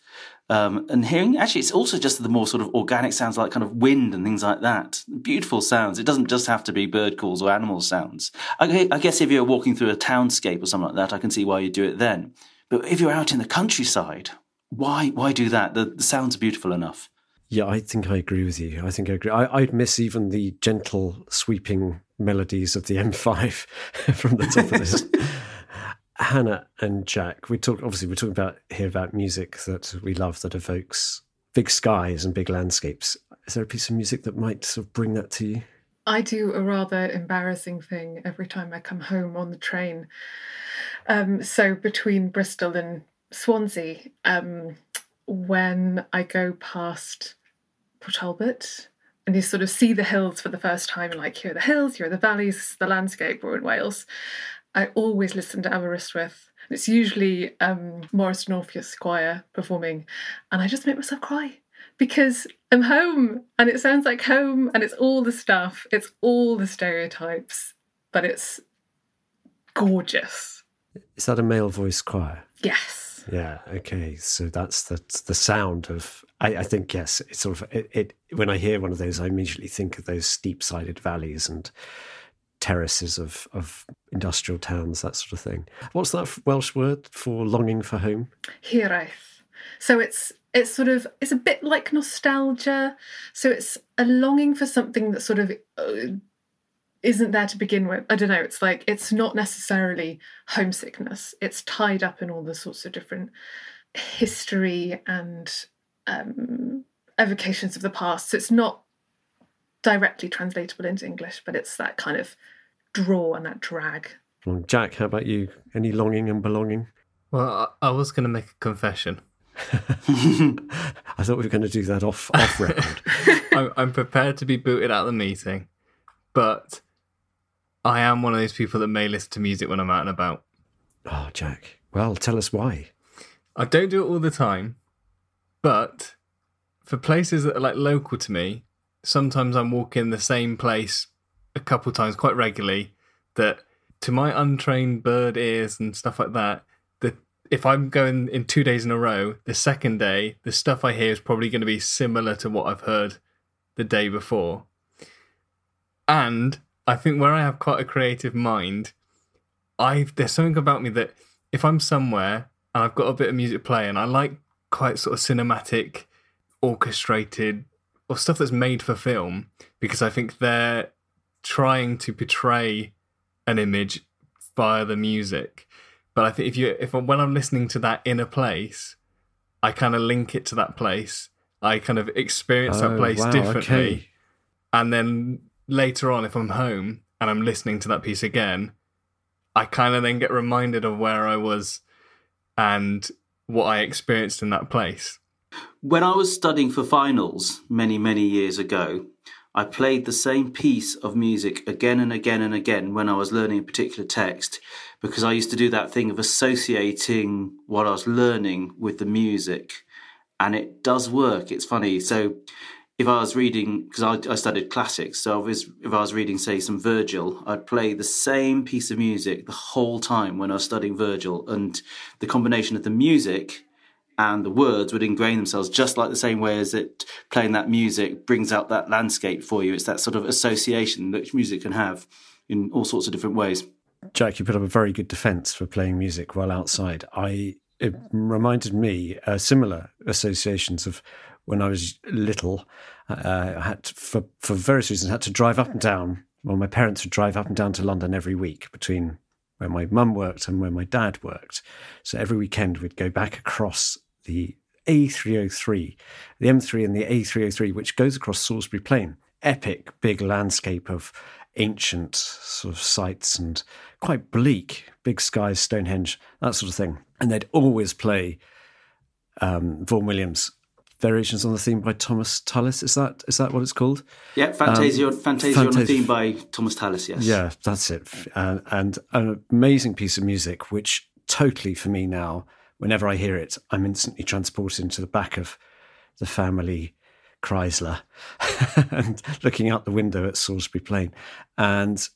um, and hearing, actually, it's also just the more sort of organic sounds like kind of wind and things like that. Beautiful sounds. It doesn't just have to be bird calls or animal sounds. I, I guess if you're walking through a townscape or something like that, I can see why you do it then. But if you're out in the countryside, why why do that? The, the sounds are beautiful enough. Yeah, I think I agree with you. I think I agree. I, would miss even the gentle sweeping melodies of the M5 from the top of this. Hannah and Jack, we talk obviously we're talking about here about music that we love that evokes big skies and big landscapes. Is there a piece of music that might sort of bring that to you? I do a rather embarrassing thing every time I come home on the train. Um, so between Bristol and Swansea, um, when I go past Port Talbot and you sort of see the hills for the first time, like here are the hills, here are the valleys, the landscape, we're in Wales. I always listen to Aberystwyth. It's usually um, Morriston Orpheus Choir performing, and I just make myself cry because I'm home and it sounds like home and it's all the stuff, it's all the stereotypes, but it's gorgeous. Is that a male voice choir? Yes. Yeah. Okay. So that's the the sound of. I, I think yes. It's sort of it, it. When I hear one of those, I immediately think of those steep sided valleys and terraces of, of industrial towns, that sort of thing. What's that Welsh word for longing for home? Hiraeth. So it's it's sort of it's a bit like nostalgia. So it's a longing for something that sort of uh, isn't there to begin with. I don't know. It's like it's not necessarily homesickness. It's tied up in all the sorts of different history and um, evocations of the past. So it's not directly translatable into English, but it's that kind of draw and that drag. Well, Jack, how about you? Any longing and belonging? Well, I, was going to make a confession. I thought we were going to do that off off record. I'm, I'm prepared to be booted out of the meeting, but I am one of those people that may listen to music when I'm out and about. Oh, Jack. Well, tell us why. I don't do it all the time, but for places that are like local to me, sometimes I'm walking the same place a couple times quite regularly that to my untrained bird ears and stuff like that, that if I'm going in two days in a row, the second day, the stuff I hear is probably going to be similar to what I've heard the day before. And I think where I have quite a creative mind, I've there's something about me that if I'm somewhere and I've got a bit of music playing, I like quite sort of cinematic, orchestrated or stuff that's made for film because I think they're trying to portray an image via the music. But I think if you if when I'm listening to that in a place, I kind of link it to that place. I kind of experience oh, that place wow, differently. Okay. And then later on, if I'm home and I'm listening to that piece again, I kind of then get reminded of where I was and what I experienced in that place. When I was studying for finals many, many years ago, I played the same piece of music again and again and again when I was learning a particular text because I used to do that thing of associating what I was learning with the music. And it does work. It's funny. So if I was reading, because I, I, studied classics, so if I was reading, say, some Virgil, I'd play the same piece of music the whole time when I was studying Virgil. And the combination of the music and the words would ingrain themselves just like the same way as it playing that music brings out that landscape for you. It's that sort of association that music can have in all sorts of different ways. Jack, you put up a very good defence for playing music while outside. I it reminded me uh, similar associations of when I was little. Uh, I had to, for for various reasons had to drive up and down. Well, my parents would drive up and down to London every week between where my mum worked and where my dad worked. So every weekend we'd go back across the A303, the M3 and the A303, which goes across Salisbury Plain. Epic big landscape of ancient sort of sites and quite bleak, big skies, Stonehenge, that sort of thing. And they'd always play um, Vaughan Williams variations on the theme by Thomas Tallis. Is that is that what it's called? Yeah, Fantasia, Um, Fantasia on the theme by Thomas Tallis. Yes. Yeah, that's it. And, and an amazing piece of music, which totally for me now, whenever I hear it, I'm instantly transported into the back of the family Chrysler and looking out the window at Salisbury Plain. And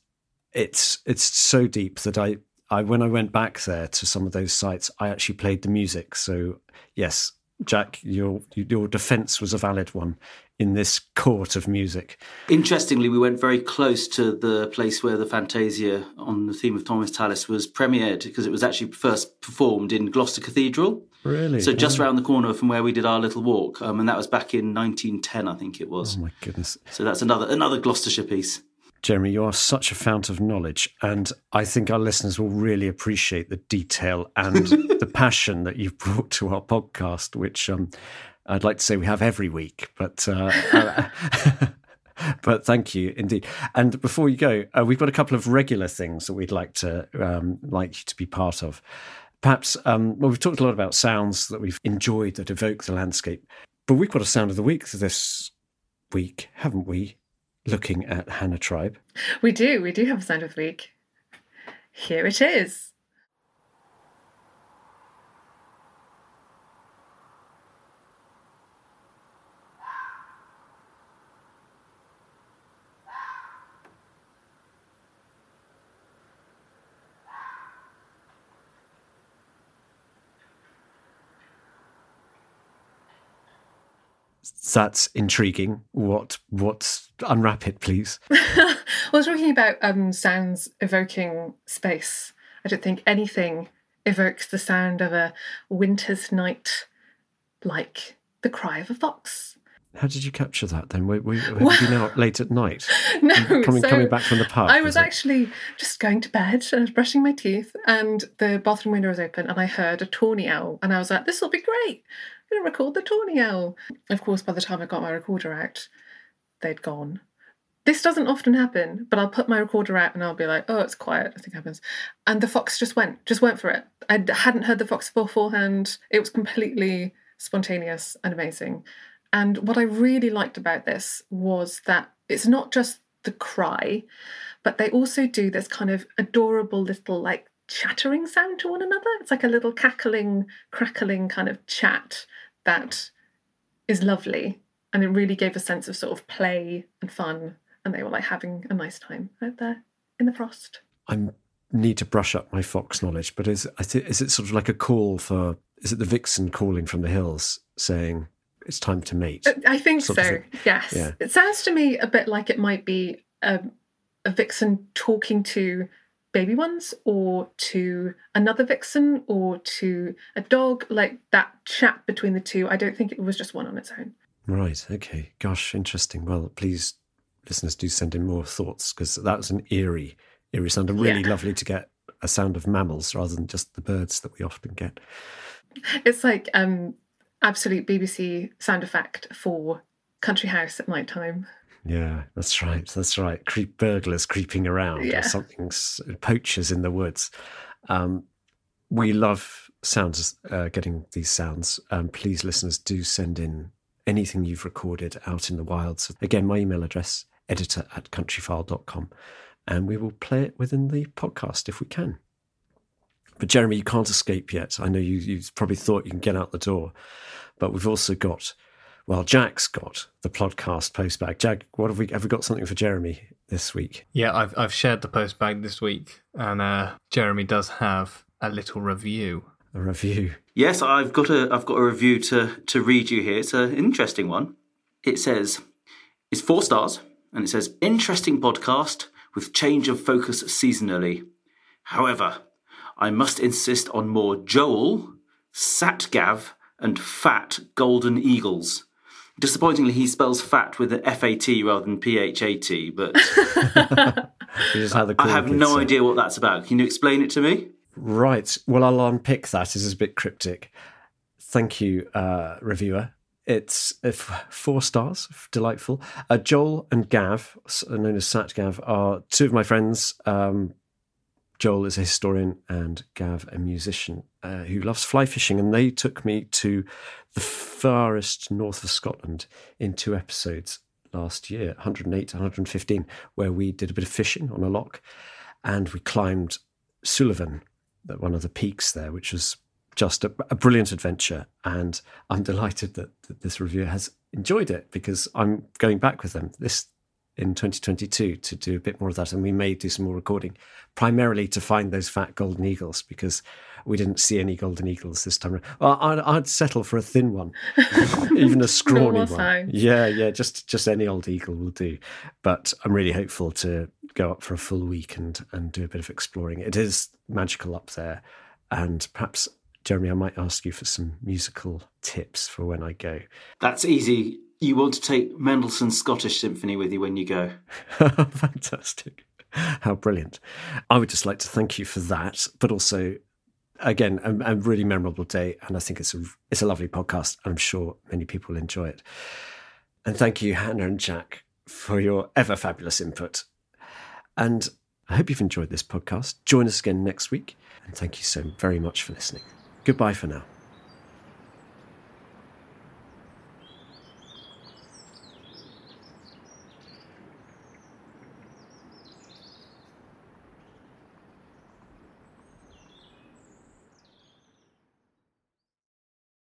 it's it's so deep that I, I when I went back there to some of those sites, I actually played the music. So yes, Jack, your your defence was a valid one in this court of music. Interestingly, we went very close to the place where the Fantasia on the theme of Thomas Tallis was premiered because it was actually first performed in Gloucester Cathedral. Really? So just around the corner from where we did our little walk, um, and that was back in 1910, I think it was. Oh my goodness. So that's another another Gloucestershire piece. Jeremy, you are such a fount of knowledge, and I think our listeners will really appreciate the detail and the passion that you've brought to our podcast, which um, I'd like to say we have every week, but. Uh, uh, But thank you indeed. And before you go, uh, we've got a couple of regular things that we'd like to um, like you to be part of. Perhaps, um, well, we've talked a lot about sounds that we've enjoyed that evoke the landscape, but we've got a sound of the week this week, haven't we? Looking at Hannah Tribe. We do, we do have a sound of the week. Here it is. That's intriguing. What? What? Unwrap it, please. well, talking about um, sounds evoking space. I don't think anything evokes the sound of a winter's night like the cry of a fox. How did you capture that then? Were, were, have you been out late at night? No, coming so coming back from the pub. I was it? actually just going to bed and I was brushing my teeth, and the bathroom window was open, and I heard a tawny owl, and I was like, "This will be great! Going to record the tawny owl." Of course, by the time I got my recorder out, they'd gone. This doesn't often happen, but I'll put my recorder out and I'll be like, "Oh, it's quiet." I think it happens, and the fox just went, just went for it. I hadn't heard the fox beforehand. It was completely spontaneous and amazing. And what I really liked about this was that it's not just the cry, but they also do this kind of adorable little like chattering sound to one another. It's like a little cackling, crackling kind of chat that is lovely. And it really gave a sense of sort of play and fun. And they were like having a nice time out there in the frost. I need to brush up my fox knowledge, but is is it sort of like a call for? Is it the vixen calling from the hills saying it's time to mate? Uh, I think Sort so. Yes. Yeah. It sounds to me a bit like it might be a, a vixen talking to baby ones or to another vixen or to a dog, like that chat between the two. I don't think it was just one on its own. Right. Okay. Gosh, interesting. Well, please, listeners, do send in more thoughts because that was an eerie, eerie sound, and really Yeah. lovely to get a sound of mammals rather than just the birds that we often get. It's like um absolute BBC sound effect for country house at night time. Yeah, that's right. That's right. Creep burglars creeping around Yeah. or something, poachers in the woods. Um, we love sounds, uh, getting these sounds. Um, please, listeners, do send in anything you've recorded out in the wild. So again, my email address, editor at countryfile.com, and we will play it within the podcast if we can. But Jeremy, you can't escape yet. I know you, you've probably thought you can get out the door, but we've also got well, Jack's got the podcast postbag. Jack, what have we have we got something for Jeremy this week? Yeah, I've I've shared the postbag this week, and uh, Jeremy does have a little review. A review. Yes, I've got a I've got a review to to read you here. It's an interesting one. It says it's four stars, and it says interesting podcast with change of focus seasonally. However, I must insist on more Joel, Satgav, and Fat Golden Eagles. Disappointingly, he spells fat with an F A T rather than P H A T, but I have no idea what that's about. Can you explain it to me? Right. Well, I'll unpick that. It's a bit cryptic. Thank you, uh, reviewer. It's uh, four stars, delightful. Uh, Joel and Gav, known as Sat Gav, are two of my friends. Um, Joel is a historian and Gav a musician uh, who loves fly fishing, and they took me to the farthest north of Scotland in two episodes last year, 108 to 115, where we did a bit of fishing on a loch, and we climbed Suilven, one of the peaks there, which was just a, a brilliant adventure. And I'm delighted that, that this reviewer has enjoyed it because I'm going back with them. This in 2022 to do a bit more of that. And we may do some more recording, primarily to find those fat golden eagles because we didn't see any golden eagles this time. Well, I'd, I'd settle for a thin one, even a scrawny one. Time. Yeah, yeah, just just any old eagle will do. But I'm really hopeful to go up for a full week and and do a bit of exploring. It is magical up there, and perhaps Jeremy, I might ask you for some musical tips for when I go. That's easy you want to take Mendelssohn's Scottish Symphony with you when you go. Fantastic. How brilliant. I would just like to thank you for that, but also, again, a, a really memorable day. And I think it's a, it's a lovely podcast. I'm sure many people will enjoy it. And thank you, Hannah and Jack, for your ever fabulous input. And I hope you've enjoyed this podcast. Join us again next week. And thank you so very much for listening. Goodbye for now.